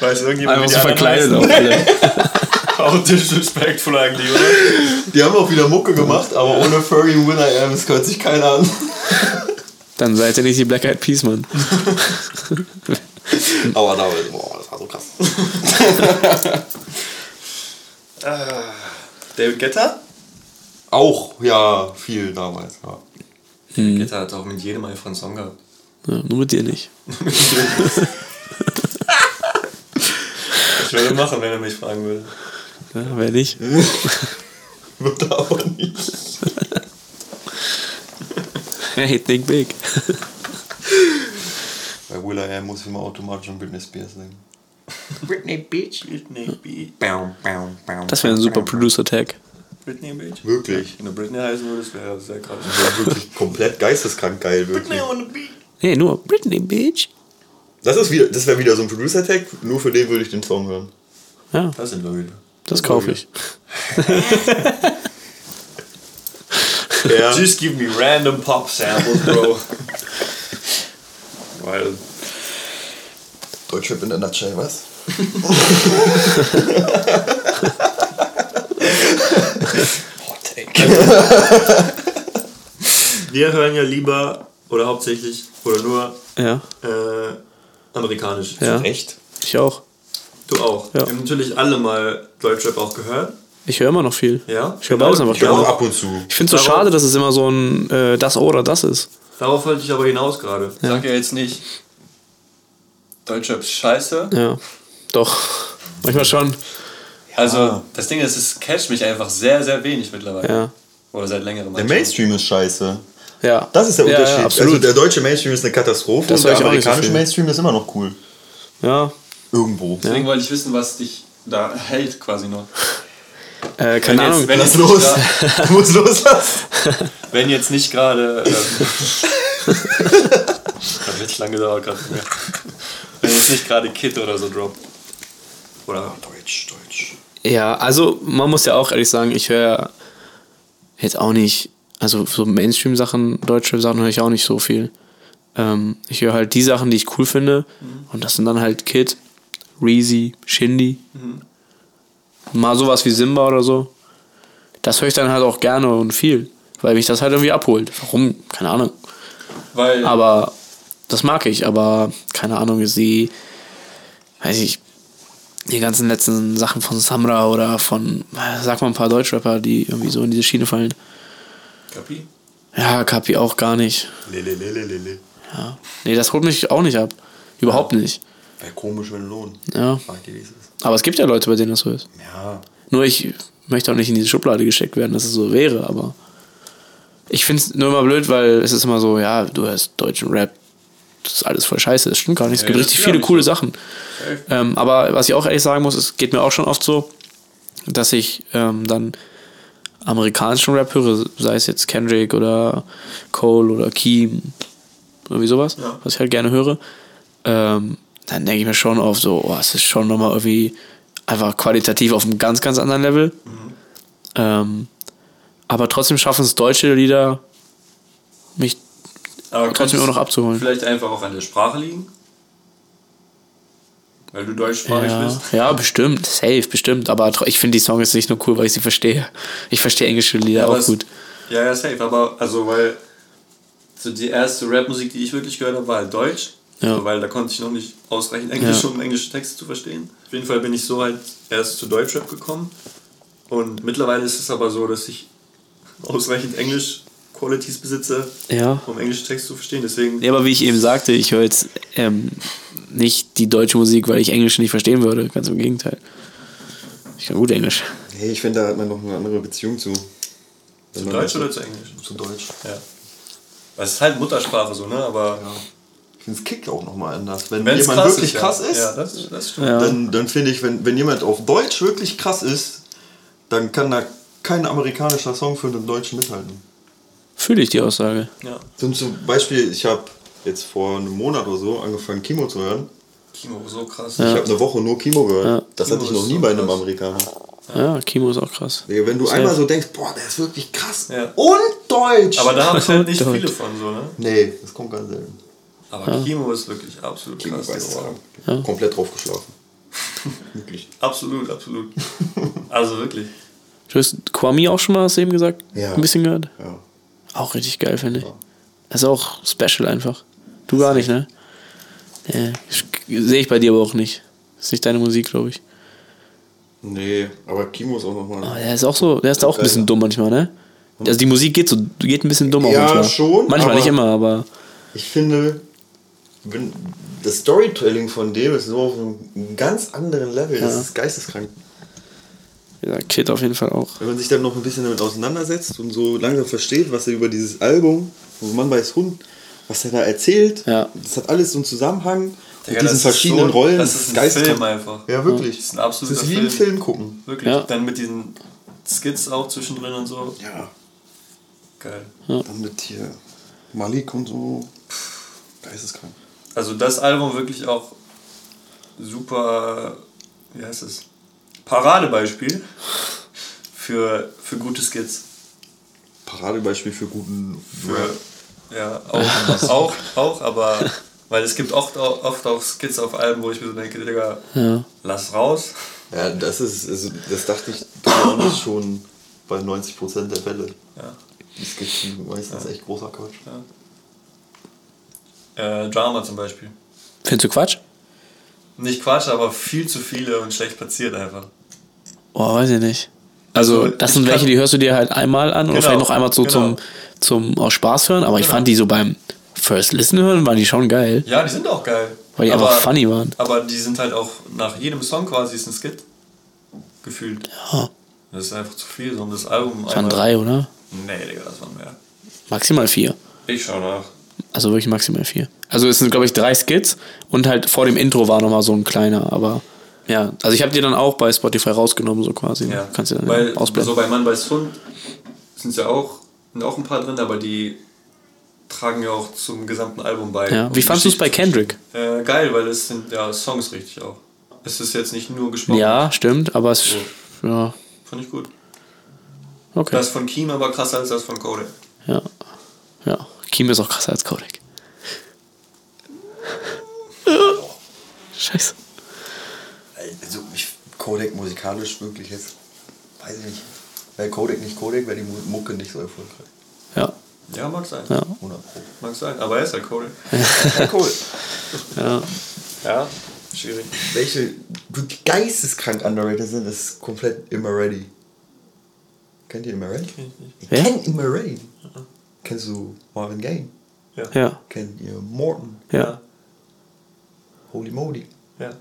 Weißt du, irgendjemand Einfach so verkleidet auch alle. Auch disrespectful eigentlich, oder? Die haben auch wieder Mucke gemacht, aber ohne Furry und Will I am, das hört sich keiner an. Dann seid ihr nicht die Black Eyed Peas, Mann. Aber damals, boah, das war so krass. David Guetta? Auch, ja, viel damals, ja. David Guetta hat auch mit jedem einfach einen Song gehabt. Ja, nur mit dir nicht. Ich würde machen, wenn er mich fragen würde. Ja, wer nicht? Wird aber nicht. Hey, think big. Bei Will I Am muss ich immer automatisch an Britney Spears denken. Britney Beach, Britney Beach. Das wäre ein super Producer-Tag. Britney Beach? Wirklich. Wenn du Britney heißen würdest, wäre das sehr krass. Das war wirklich komplett geisteskrank geil, wirklich. on the beat. Nee, nur Britney, Bitch. Das, ist wieder, das wäre wieder so ein Producer-Tag, nur für den würde ich den Song hören. Ja, Das sind Leute. das kaufe ich. Ja. Just give me random pop samples, bro. Weil. Deutschrap in der Nutshell, was? Hot Take. Wir hören ja lieber oder hauptsächlich oder nur Ja, äh, amerikanisch. ja. Echt? Ich auch. Du auch. Ja. Wir haben natürlich alle mal Deutschrap auch gehört. Ich höre immer noch viel. Ja. Ich höre beides einfach gerne. auch ab und zu. Ich finde es so schade, dass es immer so ein äh, das oder das ist. Darauf wollte ich aber hinaus gerade. Sag ja jetzt nicht, Deutschrap ist scheiße. Ja. Doch. Manchmal schon. Also, das Ding ist, es catcht mich einfach sehr, sehr wenig mittlerweile. Ja. Oder seit längerem. Der Mainstream ist scheiße. Ja. Das ist der ja, Unterschied. Ja, absolut. also der deutsche Mainstream ist eine Katastrophe Das und der nicht so amerikanische viel. Mainstream ist immer noch cool. ja. Irgendwo. Deswegen wollte ich wissen, was dich da hält quasi noch. Äh, keine Wenn jetzt- Ahnung. wenn Lass nicht los. Du musst loslassen. Wenn jetzt nicht gerade. Ähm, hat richtig lange gedauert gerade für mich. Wenn jetzt nicht gerade Kid oder so droppt. Oder. Deutsch, Deutsch. Ja, also man muss ja auch ehrlich sagen, ich höre jetzt auch nicht, also so Mainstream-Sachen, deutsche Sachen höre ich auch nicht so viel. Ähm, ich höre halt die Sachen, die ich cool finde. Und das sind dann halt Kid, Reezy, Shindy. Mal sowas wie Simba oder so. Das höre ich dann halt auch gerne und viel, weil mich das halt irgendwie abholt. Warum? Keine Ahnung. Weil. Aber das mag ich, aber keine Ahnung, sehe, weiß ich, die ganzen letzten Sachen von Samra oder von, sag mal ein paar Deutschrapper, die irgendwie so in diese Schiene fallen. Kapi? Ja, Kapi auch gar nicht. Lele, lele, lele. Ja. Nee, das holt mich auch nicht ab. Überhaupt nicht. Wäre komisch, wenn Lohn. Ja. Aber es gibt ja Leute, bei denen das so ist. Ja. Nur ich möchte auch nicht in diese Schublade gesteckt werden, dass es so wäre, aber ich finde es nur immer blöd, weil es ist immer so, ja, du hörst deutschen Rap, das ist alles voll scheiße, das stimmt gar nicht. Es Ja, gibt das richtig viele ja coole so. Sachen. Ähm, aber was ich auch ehrlich sagen muss, es geht mir auch schon oft so, dass ich ähm, dann amerikanischen Rap höre, sei es jetzt Kendrick oder Cole oder Keem, irgendwie sowas, Ja. was ich halt gerne höre. Ähm, dann denke ich mir schon oft so, oh, es ist schon nochmal irgendwie einfach qualitativ auf einem ganz, ganz anderen Level. Ähm, aber trotzdem schaffen es deutsche Lieder, mich Aber trotzdem immer noch abzuholen. Vielleicht einfach auch an der Sprache liegen. Weil du deutschsprachig Ja, bist. ja, bestimmt, safe, bestimmt. Aber ich finde die Songs nicht nur cool, weil ich sie verstehe. Ich verstehe englische Lieder aber auch es- gut. Ja, ja, safe. Aber also, weil so die erste Rap-Musik, die ich wirklich gehört habe, war halt Deutsch. Ja. Weil da konnte ich noch nicht ausreichend Englisch, Ja. um englische Texte zu verstehen. Auf jeden Fall bin ich so halt erst zu Deutschrap gekommen. Und mittlerweile ist es aber so, dass ich ausreichend Englisch-Qualities besitze, Ja. um englische Texte zu verstehen. Deswegen, Ja, aber wie ich eben sagte, ich höre jetzt ähm, nicht die deutsche Musik, weil ich Englisch nicht verstehen würde. Ganz im Gegenteil. Ich kann gut Englisch. Hey, ich finde, da hat man noch eine andere Beziehung zu. Zu Deutsch oder zu Englisch? Zu Deutsch. Ja. Es ist halt Muttersprache so, ne? Aber Ich finde, es kickt auch nochmal anders. Wenn wenn's jemand wirklich ja. krass ist, Ja, das, das stimmt. Ja. dann, dann finde ich, wenn, wenn jemand auf Deutsch wirklich krass ist, dann kann da kein amerikanischer Song für den Deutschen mithalten. Fühle ich die Aussage. Ja. Zum Beispiel, ich habe jetzt vor einem Monat oder so angefangen, Kimo zu hören. Kimo, so krass. Ich habe eine Woche nur Kimo gehört. Ja. Das Kimo hatte ich noch nie so bei einem krass. Amerikaner. Ja, Kimo ist auch krass. Wenn du Safe. einmal so denkst, boah, der ist wirklich krass Ja. und deutsch. Aber da habe ich halt nicht Deutsch. viele von so, ne? nee, das kommt ganz selten. Aber Kimo ist wirklich absolut Kimo krass. weiß es Komplett drauf geschlafen. wirklich. Absolut, absolut. Also wirklich. Du hast Kwame auch schon mal, hast du eben gesagt? Ja. Ein bisschen gehört? Ja. Auch richtig geil, finde ich. Das ist auch special einfach. Du gar nicht, ne? Nee, sehe ich bei dir aber auch nicht. ist nicht deine Musik, glaube ich. Nee, aber Kimo ist auch nochmal. Aber der ist auch so, der ist auch ein bisschen dumm manchmal, ne? Also die Musik geht so, geht ein bisschen dumm auch Ja, manchmal. schon, Manchmal, nicht immer, aber Ich finde, wenn, das Storytelling von dem ist so auf einem ganz anderen Level. Das Ja. ist geisteskrank. Ja, Kid auf jeden Fall auch. Wenn man sich dann noch ein bisschen damit auseinandersetzt und so langsam versteht, was er über dieses Album, wo Mann weiß Hund, was er da erzählt, Ja. das hat alles so einen Zusammenhang Digga, mit diesen das ist verschiedenen so- Rollen. Das ist ein Film einfach. Ja, wirklich. Das ist ein absoluter Das ist wie ein Film. Film gucken. Wirklich. Ja. Dann mit diesen Skits auch zwischendrin und so. Ja. Geil. Dann mit hier Malik und so. Geisteskrank. Also das Album wirklich auch super, wie heißt es? Paradebeispiel für, für gute Skits. Paradebeispiel für guten. Für, ja, auch, auch, auch, aber weil es gibt oft, auch- oft auch Skits auf Alben, wo ich mir so denke, Digga, Ja. lass raus. Ja, das ist, also das dachte ich schon bei 90% der Fälle. Ja. Die Skits sind meistens echt großer Quatsch. Äh, Drama zum Beispiel. Findest du Quatsch? Nicht Quatsch, aber viel zu viele und schlecht platziert einfach. Boah, weiß ich nicht. Also, Also, das ich sind welche, die hörst du dir halt einmal an oder Genau, vielleicht noch einmal so genau. zum, zum aus Spaß hören, aber ich Genau. fand die so beim First Listen hören, waren die schon geil. Ja, die sind auch geil. Weil die einfach funny waren. Aber die sind halt auch nach jedem Song quasi ist ein Skit. Gefühlt. Ja. Das ist einfach zu viel, so um das Album Das waren drei, oder? Nee, Digga, das waren mehr. Maximal vier. Ich schau nach. Also wirklich maximal vier. Also es sind, glaube ich, drei Skits und halt vor dem Intro war nochmal so ein kleiner, aber ja. Also ich habe die dann auch bei Spotify rausgenommen, so quasi. Ja. Kannst du dann Weil ja ausblenden. so bei Mann weiß Hund sind ja auch, sind auch ein paar drin, aber die tragen ja auch zum gesamten Album bei. ja. Wie fandest du es bei Kendrick? Äh, geil, weil es sind ja Songs richtig auch. Es ist jetzt nicht nur gesprochen. Ja, stimmt, aber es. Ja, Fand ich gut. okay. Das von Keem aber krasser als das von Kodak. Ja. Ja. Kim ist auch krasser als Kodak. Scheiße. Also ich, Kodak musikalisch wirklich jetzt, weiß ich nicht. Wäre Kodak nicht Kodak, wäre die Mu- Mucke nicht so erfolgreich. Ja. Ja, mag sein. Ja. 100 Pro. Mag sein, aber er ist halt. Ja, cool. Ja. Ja, schwierig. Welche wirklich geisteskrank underrated sind, ist komplett Immer Ready. Kennt ihr Immer Ready? Ich Wer? kenn Immer Ready. Kennst du Marvin Gaye? Ja. Kennt ihr Morton? Ja. Holy Moly. Ja.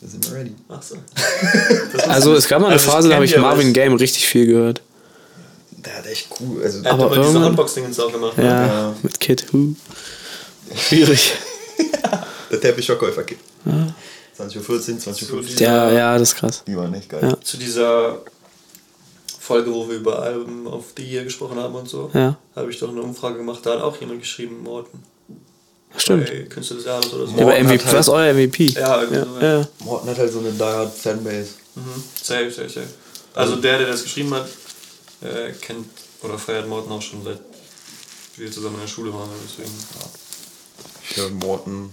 Das ist Immer Ready. Ach so. Also es gab mal eine Also Phase, da habe ich Marvin Game richtig viel gehört. Der hat echt cool. Also, Er hat Aber diese irgendwann- Unboxing auch gemacht. Ja, ne? Ja. mit Kid. Huh. Schwierig. der Teppichverkäufer geht. 20.14 Uhr, 20.15 Uhr. Ja, ja, das ist krass. Die waren echt geil. Ja. Zu dieser Folge, wo wir über Alben auf die hier gesprochen haben und so, Ja. habe ich doch eine Umfrage gemacht. Da hat auch jemand geschrieben, Morten. Stimmt. Bei Künstler des Jahres oder so. Ja, aber Morten MVP, halt- was ist euer MVP? Ja, irgendwie ja, so, ja. Morton hat halt so eine diehard Fanbase. Mhm. Safe, safe, safe. Also der, der das geschrieben hat, äh, kennt oder feiert Morten auch schon seit wir zusammen in der Schule waren. Deswegen. Ich höre Morton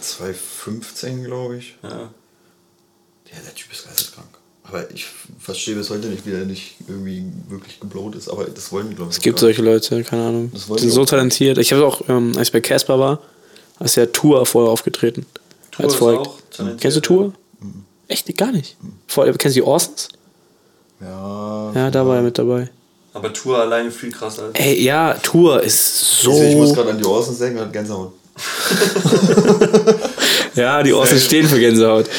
2015, glaube ich. Ja. Ja, der Typ ist geisteskrank. Aber ich verstehe bis heute nicht, wie er nicht irgendwie wirklich geblowt ist. Aber das wollen die, glaube ich. Es gibt solche Leute, keine Ahnung. Das Die wollen sind so talentiert. Ich habe auch, ähm, als ich bei Casper war, ist ja Tour vorher aufgetreten. Tour als ist Volk. auch talentiert, Kennst du ja. Tour? Echt? Gar nicht. Vor, kennst du die Orsons? Ja. Ja, da war er mit dabei. Aber Tour alleine viel krasser. als- Ey, ja, Tour ist so. Ich muss gerade an die Orsons denken und Gänsehaut. ja, die Orsons stehen für Gänsehaut.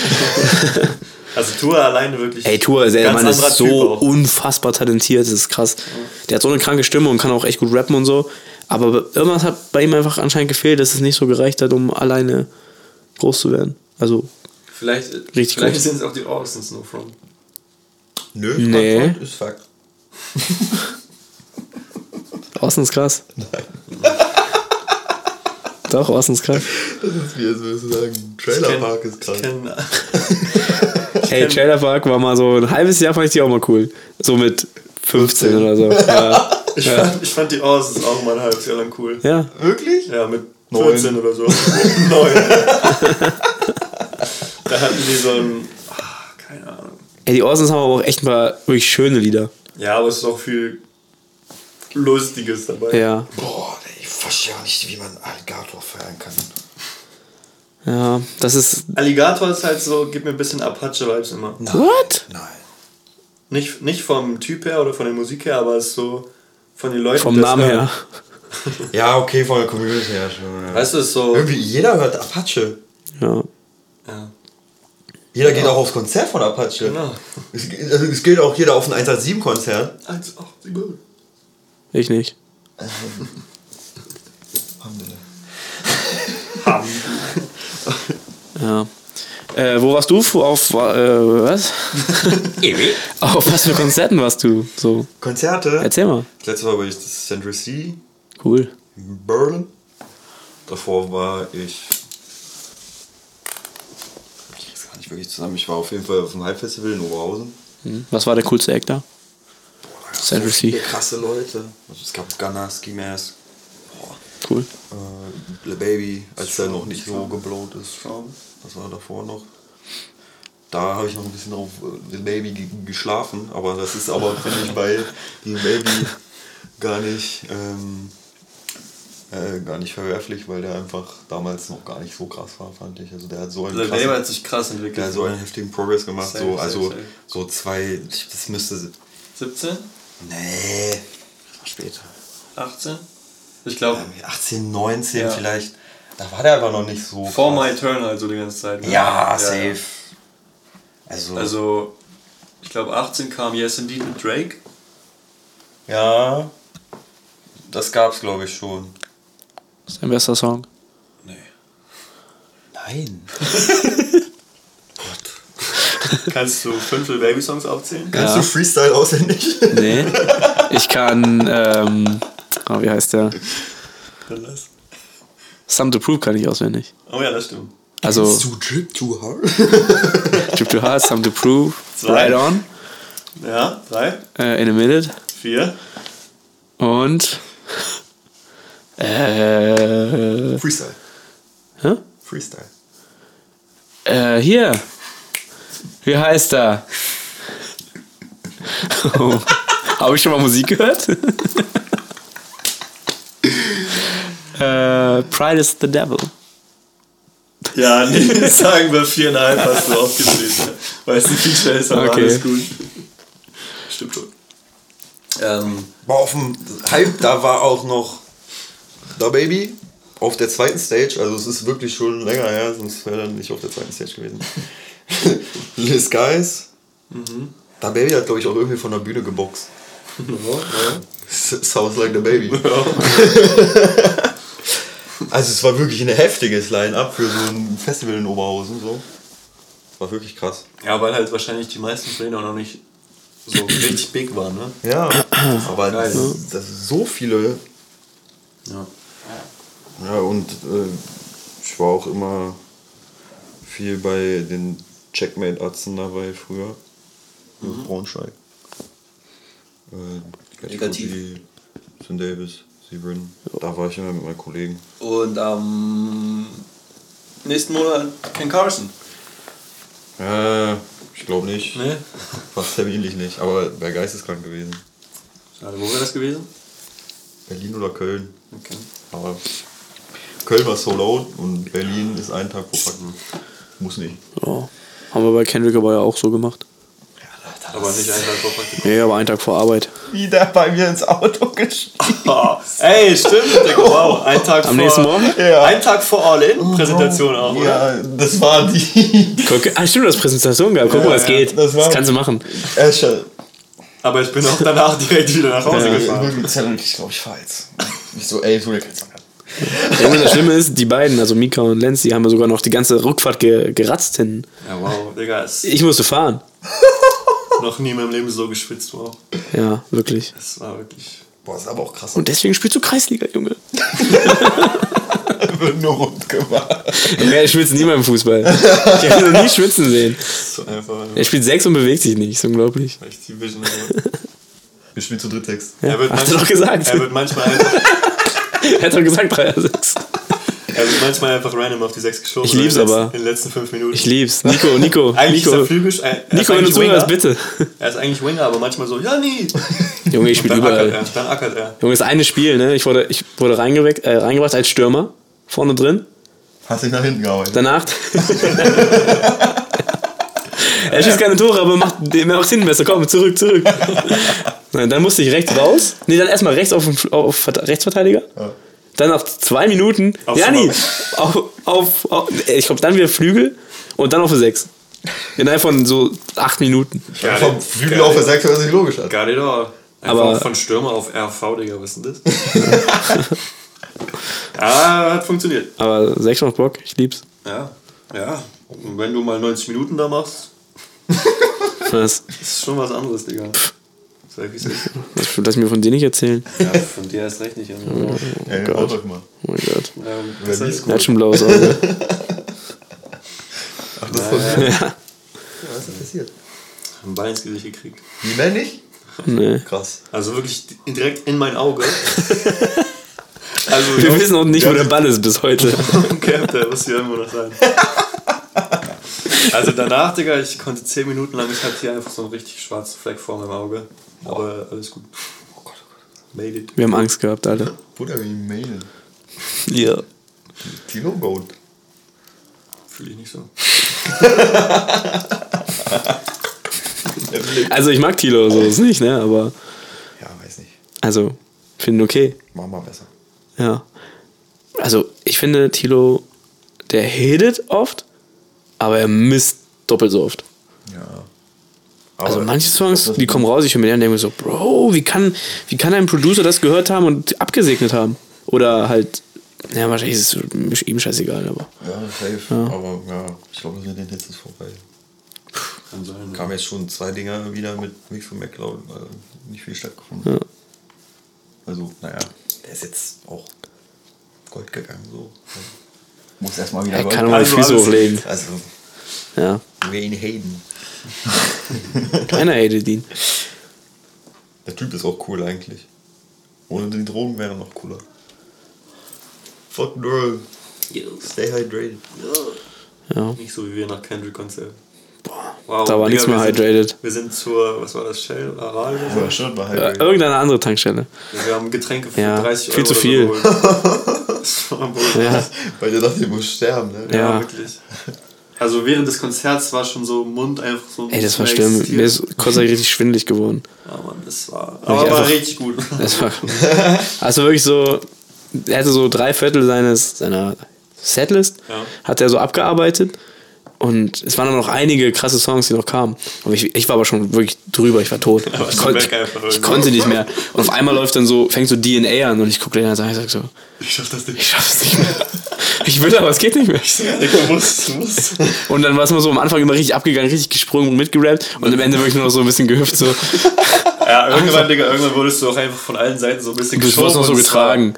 Also Tour alleine wirklich. Ey, Tour, der Mann ist so unfassbar talentiert, das ist krass. Der hat so eine kranke Stimme und kann auch echt gut rappen und so. Aber irgendwas hat bei ihm einfach anscheinend gefehlt, dass es nicht so gereicht hat, um alleine groß zu werden. Also, Vielleicht, Richtig vielleicht sind es auch die Orsons No From. Nö, Nee. Ist Fakt. Orsons krass. Doch, Orsons krass. Das ist wie, als würdest du sagen, Trailerpark ist krass. Ich kenn, Hey, Trailer Park war mal so ein halbes Jahr, fand ich die auch mal cool. So mit 15 oder so. Ja. ich, fand, ich fand die Orsons auch mal ein halbes Jahr lang cool. ja. Wirklich? Ja, mit Neun. 14 oder so. Neun. da hatten die so ein. ah, keine Ahnung. Ey, die Orsons haben aber auch echt mal wirklich schöne Lieder. Ja, aber es ist auch viel Lustiges dabei. Ja. Boah, ey, verstehe auch nicht, wie man Alligator feiern kann. Ja, das ist. Alligator ist halt so, gibt mir ein bisschen Apache-Vibes immer. What? Nein. Nicht, nicht vom Typ her oder von der Musik her, aber es ist so von den Leuten. Vom Namen her. Ja, okay, von der Community her schon. Ja. Weißt du, es ist so. Irgendwie, jeder hört Apache. Ja. Ja, Jeder geht auch aufs Konzert von Apache. genau. Es, also es geht auch jeder auf ein 187-Konzert. Eins, acht, sieben. Ich nicht. Ja. Äh, wo warst du? Auf äh, was? Auf was für Konzerten warst du? So. Konzerte? Erzähl mal. Das letzte Mal war ich das Central C Cool. in Berlin. Davor war ich. Ich krieg's gar nicht wirklich zusammen. Ich war auf jeden Fall auf dem Halbfestival in Oberhausen. Hm. Was war der coolste Act da? Central so C. viele krasse Leute. Also es gab Gunner, Ski Mask, Cool. äh, Le Baby, als der noch nicht so geblowt ist. Was war davor noch? Da habe ich noch ein bisschen auf äh, The Baby ge- geschlafen, aber das ist aber, finde ich, bei The Baby gar nicht, ähm, äh, gar nicht verwerflich, weil der einfach damals noch gar nicht so krass war, fand ich. Also der hat so einen Der krassen- hat sich krass entwickelt. der hat so einen heftigen Progress gemacht. Safe, so, also safe. so zwei, das müsste. 17? Nee, das später. 18? Ich glaube, 18, 19 Ja. vielleicht. Da war der aber noch nicht so. For krass. My Turn halt so die ganze Zeit. ne? Ja, safe. Also, Also, ich glaube 18 kam Yes Indeed mit Drake. ja, das gab's glaube ich schon. Das ist dein bester Song. Nee. Nein. Kannst du fünf Baby Songs aufzählen? Kannst Ja. du Freestyle auswendig? Nee. Ich kann, ähm, oh, wie heißt der? Some to Prove kann ich auswendig. Oh ja, das stimmt. Also, Zu Drip Too Hard? Trip to Heart, Some to Prove, Zwei. Right On, Ja, drei, äh, In a Minute vier. und, äh, Freestyle. hä? Freestyle. Äh, hier. Wie heißt er? Oh. Habe ich schon mal Musik gehört? äh, Pride is the Devil. Ja, nee, sagen wir viereinhalb hast du aufgeschrieben. Weil es ein Feature ist, aber Okay. alles gut. Stimmt schon. Ähm, War auf dem Hype, da war auch noch Da Baby auf der zweiten Stage. Also es ist wirklich schon länger her, sonst wäre er nicht auf der zweiten Stage gewesen. Liz Guys. Da Baby hat, glaube ich, auch irgendwie von der Bühne geboxt. S- Sounds like the baby. also es war wirklich ein heftiges Line-Up für so ein Festival in Oberhausen. So. War wirklich krass. ja, weil halt wahrscheinlich die meisten auch noch nicht so richtig big waren, ne? Ja, aber Geil. das, das ist so viele. Ja. Ja, und äh, ich war auch immer viel bei den Checkmate-Atzen dabei früher. In Braunschweig. Äh, Negativ. St. Davis, Seabrin. Da war ich immer mit meinen Kollegen. Und am nächsten Monat Ken Carson. Äh, ich glaube nicht. Ne? Fast terminlich nicht. Aber wäre geisteskrank gewesen. Schade, wo wäre das gewesen? Berlin oder Köln. Okay. Aber Köln war sold out und Berlin ist einen Tag vor Fakten. Muss nicht. Ja. Haben wir bei Kendrick aber ja auch so gemacht. Aber nicht einen Tag vor Praktikum. Nee, aber einen Tag vor Arbeit. Wieder bei mir ins Auto gestiegen. Oh, ey, stimmt. Digga, Wow, ein Tag Am vor. nächsten Morgen? Ja. Ein Tag vor All-In-Präsentation auch, oder? Ja, das war die. Guck, ah, stimmt, du hast Präsentation gehabt. Guck mal, was ja, geht. das war- das kannst du machen. Esche. Aber ich bin auch danach direkt wieder nach Hause Ja. gefahren. Ich glaube, ich fahr jetzt. Ich so, ey, keinen Song an. Ja, das Schlimme ist, die beiden, also Mika und Lenz, die haben ja sogar noch die ganze Rückfahrt ge geratzt hin. Ja, wow, Digga, ist Ich musste fahren. noch nie in meinem Leben so geschwitzt, wow. Ja, wirklich. Das war wirklich. Boah, ist aber auch krass. Und deswegen spielst du Kreisliga, Junge. wird nur rund gemacht. Er schwitzt nie beim Fußball. Ich habe ihn noch nie schwitzen sehen. So einfach. Er spielt sechs und bewegt sich nicht. Ist unglaublich. Echt die Vision. Wir spielen zu dritt Text. Er wird Hast manchmal- du doch gesagt. Er wird manchmal einfach, Er hat doch gesagt 3 6. wird manchmal einfach random auf die 6 geschoben. Ich lieb's in letzten- aber. In den letzten 5 Minuten. Ich lieb's. Nico, Nico, Eigentlich ist er Nico. Flügel. Er, ist Nico, wenn du eigentlich zuhörst, Winger. bitte. Er ist eigentlich Winger, aber manchmal so, ja, nie. Junge, ich spiele Dann ackert überall. er. Dann ackert er. Junge, das eine Spiel, ne? Ich wurde, ich wurde reingeweck, äh, reingebracht als Stürmer. Vorne drin. Hast dich nach hinten gearbeitet. Danach. er schießt keine Tore, aber macht, macht hinten besser. Komm, zurück, zurück. Nein, dann musste ich rechts raus. Nee, dann erstmal rechts auf, auf Vert- Rechtsverteidiger. Dann nach zwei Minuten. Auf ja, nee. Auf, auf, auf, ich glaube, dann wieder Flügel und dann auf der 6. Innerhalb von so acht Minuten. Geil. Vom Flügel auf der 6 hört sich logisch an. Got it all. Einfach Aber- von Stürmer auf RV, Digga, was ist denn das? ah, hat funktioniert. Aber 6 macht Bock, ich lieb's. Ja, ja. Und wenn du mal 90 Minuten da machst, Was? ist schon was anderes, Digga. Sag ich es. Das lass mir von dir nicht erzählen. Ja, von dir erst recht nicht. Ja, Ey, haut euch mal. Oh mein Gott. Wer das liest Er hat schon blaues Auge. Ach, das ist von mir. ja. Was ist denn passiert? ein Ball ins Gesicht gekriegt. Die männlich? Nee. Krass. Also wirklich direkt in mein Auge. also, Wir wissen auch nicht, wo der Ball ist bis heute. Okay, der muss hier irgendwo noch sein. Also danach, Digga, ich konnte 10 Minuten lang, ich hatte hier einfach so einen richtig schwarzen Fleck vor meinem Auge. Aber alles gut. Oh Gott, oh Gott. Made it. Wir haben Angst gehabt, alle. Bruder, wie Mail. Ja. Tilo Gold. Fühle ich nicht so. Also ich mag Tilo, so ist nicht, ne? Aber, Ja, weiß nicht. also, finde okay. Mach mal besser. Ja. Also, ich finde, Tilo, der hittet oft, aber er misst doppelt so oft. Ja. Also Aber manche Songs, die kommen raus, ich höre mir die an und denke mir so, Bro, wie kann, wie kann ein Producer das gehört haben und abgesegnet haben? Oder halt, ja, wahrscheinlich ist es ihm scheißegal, aber. Ja, safe. Aber ja, ich glaube, das mit den Hits ist vorbei. Kann sein. Kamen jetzt schon zwei Dinger wieder mit Mix und McCloud, äh, nicht viel stattgefunden. Ja. Also, naja, der ist jetzt auch Gold gegangen, so. Muss erstmal wieder Er kann mal die Also Füße hochlegen. Also, Ja. Wayne Hayden. Keiner hatet ihn. Der Typ ist auch cool eigentlich. Ohne die Drogen wäre er noch cooler. Fuck Girl. Stay hydrated. Ja. Nicht so wie wir nach Kendrick-Konzert. Boah, Wow, da war nichts mehr wir sind- hydrated. Wir sind zur, was war das, Shell, Aral? Ja, schon war Ja, hydrated. irgendeine andere Tankstelle. Wir haben Getränke für Ja, 30 viel Euro zu viel. So geholt. das war Ja. Weil der dachte, der muss sterben, ne? Ja, Ja. wirklich. Also während des Konzerts war schon so Mund einfach so. Ey, das war schlimm. existiert. Mir ist kurzzeitig richtig schwindelig geworden. Ja, Mann, das war. Aber war einfach- richtig gut. Das war also wirklich so, er hatte so drei Viertel seines, seiner Setlist, Ja. hat er so abgearbeitet und es waren dann noch einige krasse Songs, die noch kamen. Und ich, ich war aber schon wirklich drüber, ich war tot. ich, du einfach ich konnte nicht mehr. Und auf einmal läuft dann so, fängt so DNA an und ich gucke den an und sage so, Ich schaff das ich nicht. schaff's nicht mehr. Ich will, aber es geht nicht mehr. Du musst, du musst. Und dann war es immer so am Anfang immer richtig abgegangen, richtig gesprungen und mitgerappt und am Ende wirklich nur noch so ein bisschen gehüpft. So. Ja, irgendwann, Digga, irgendwann wurdest du auch einfach von allen Seiten so ein bisschen Du wurdest noch so es war- getragen.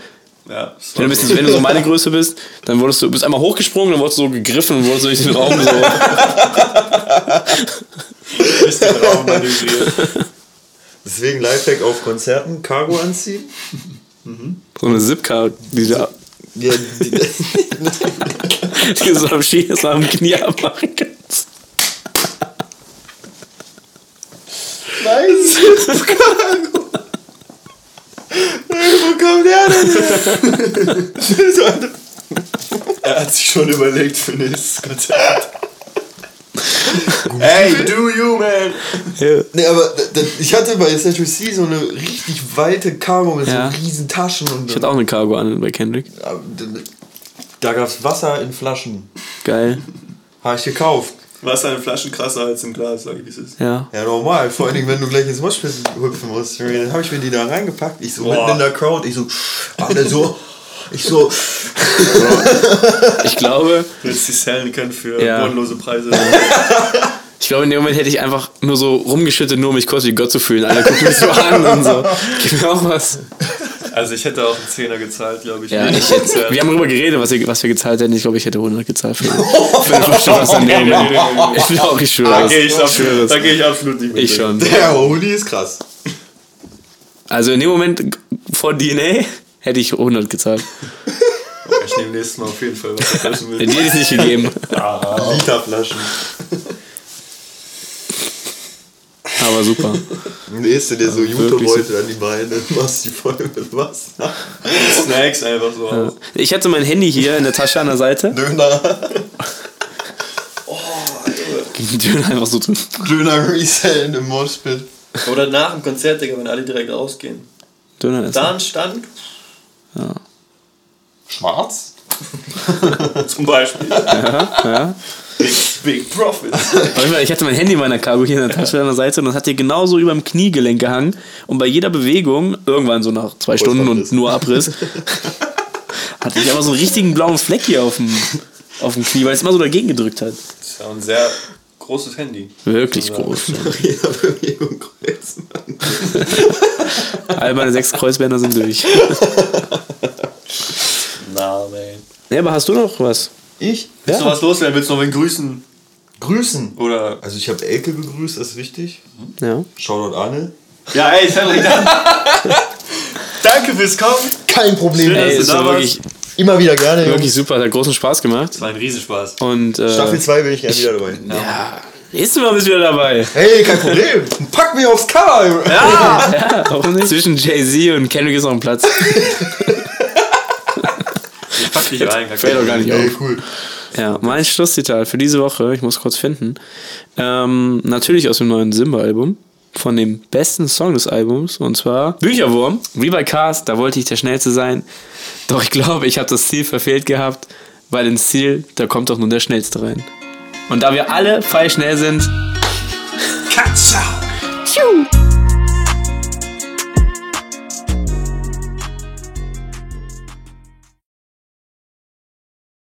Ja, Wenn du, bist, wenn du so meine Größe bist, dann wurdest du bist einmal hochgesprungen, dann wurdest du so gegriffen und wurdest so durch den Raum so. durch den Raum manövriert. Deswegen Lifehack auf Konzerten, Cargo anziehen. So eine Zipcar, die da. Ja, die, die du so am Ski so am Knie abmachen kannst. Nice. Wo kommt der denn her? er hat sich schon überlegt für nächstes Konzert. Hey, do you, man! Nee, aber ich hatte bei Century C so eine richtig weite Cargo mit Ja. so riesen Taschen und Ich hatte auch eine Cargo an bei Kendrick. da gab es Wasser in Flaschen. Geil. Habe ich gekauft. Wasser in Flaschen krasser als im Glas, sag ich, wie es ist. Ja. Ja, normal. Vor allen Dingen, wenn du gleich ins Moshpit hüpfen musst. Dann habe ich mir die da reingepackt. Ich so Boah. mitten in der Crowd. Ich so, alle so. Ich so, Ich glaube, Du hättest die sellen können für Ja. bodenlose Preise. ich glaube, in dem Moment hätte ich einfach nur so rumgeschüttet, nur um mich kurz wie Gott zu fühlen. Alle gucken mich so an und so. Gib mir auch was. Also ich hätte auch einen Zehner gezahlt, glaube ich. Ja, ich hätte, wir haben darüber geredet, was wir, was wir gezahlt hätten. Ich glaube, ich hätte 100 gezahlt für, für eine Wasser nehmen. Ich glaube, auch, ich schwöre Da es. absolut- da gehe ich absolut nicht mit. Ich schon. der Hoodie ist krass. Also in dem Moment vor DNA hätte ich 100 gezahlt. Ich nehme nächstes Mal auf jeden Fall Wasserflaschen Dir ich nicht gegeben. Literflaschen. Aber super. Nächste, der so wirklich Jutebeutel an die Beine, machst die voll mit Wasser. Snacks einfach so auf. Ich hatte mein Handy hier in der Tasche an der Seite. Döner, Die Döner einfach so drin. Döner resellen im Moshpit. Oder nach dem Konzert, Digga, wenn alle direkt rausgehen. Döner essen. Da ein Stand, Schwarz? zum Beispiel. Ja. Big Profits. Ich hatte mein Handy in meiner Cargo hier in der Tasche an der Seite und das hat hier genauso über dem Kniegelenk gehangen. Und bei jeder Bewegung, irgendwann so nach zwei Stunden und nur Abriss, hatte ich aber so einen richtigen blauen Fleck hier auf dem, auf dem Knie, weil es immer so dagegen gedrückt hat. Das ist ja ein sehr großes Handy. Wirklich groß. Jeder Bewegung kreuzen. All meine sechs Kreuzbänder sind durch. Na, man. Ja, aber hast du noch was? Ich? Willst du was loswerden? Willst du noch wen grüßen? Grüßen. Oder. Also ich habe Elke gegrüßt, das ist wichtig. Ja. Shoutout Arne. Ja, ey, Cedric, Danke fürs Kommen. Kein Problem. Schön, Ey, dass es du da war warst. wirklich, Immer wieder gerne, wirklich Jungs. super, hat großen Spaß gemacht. Das war ein Riesenspaß. Und äh, Staffel 2 bin ich gerne wieder dabei. ja, nächstes Mal bist du wieder dabei. Hey, kein Problem. Pack mich aufs Cover. Junge. Ja, warum nicht? Zwischen Jay-Z und Kendrick ist noch ein Platz. ich Fällt doch gar nicht Ey, auf. Cool. Ja, mein Schlusszitat für diese Woche, ich muss kurz finden. Ähm, natürlich aus dem neuen Simba-Album. Von dem besten Song des Albums und zwar Bücherwurm, wie bei Cars, da wollte ich der Schnellste sein. Doch ich glaube, ich habe das Ziel verfehlt gehabt, weil ins Ziel, da kommt doch nur der Schnellste rein. Und da wir alle feilschnell sind. Katschau! Tschüss!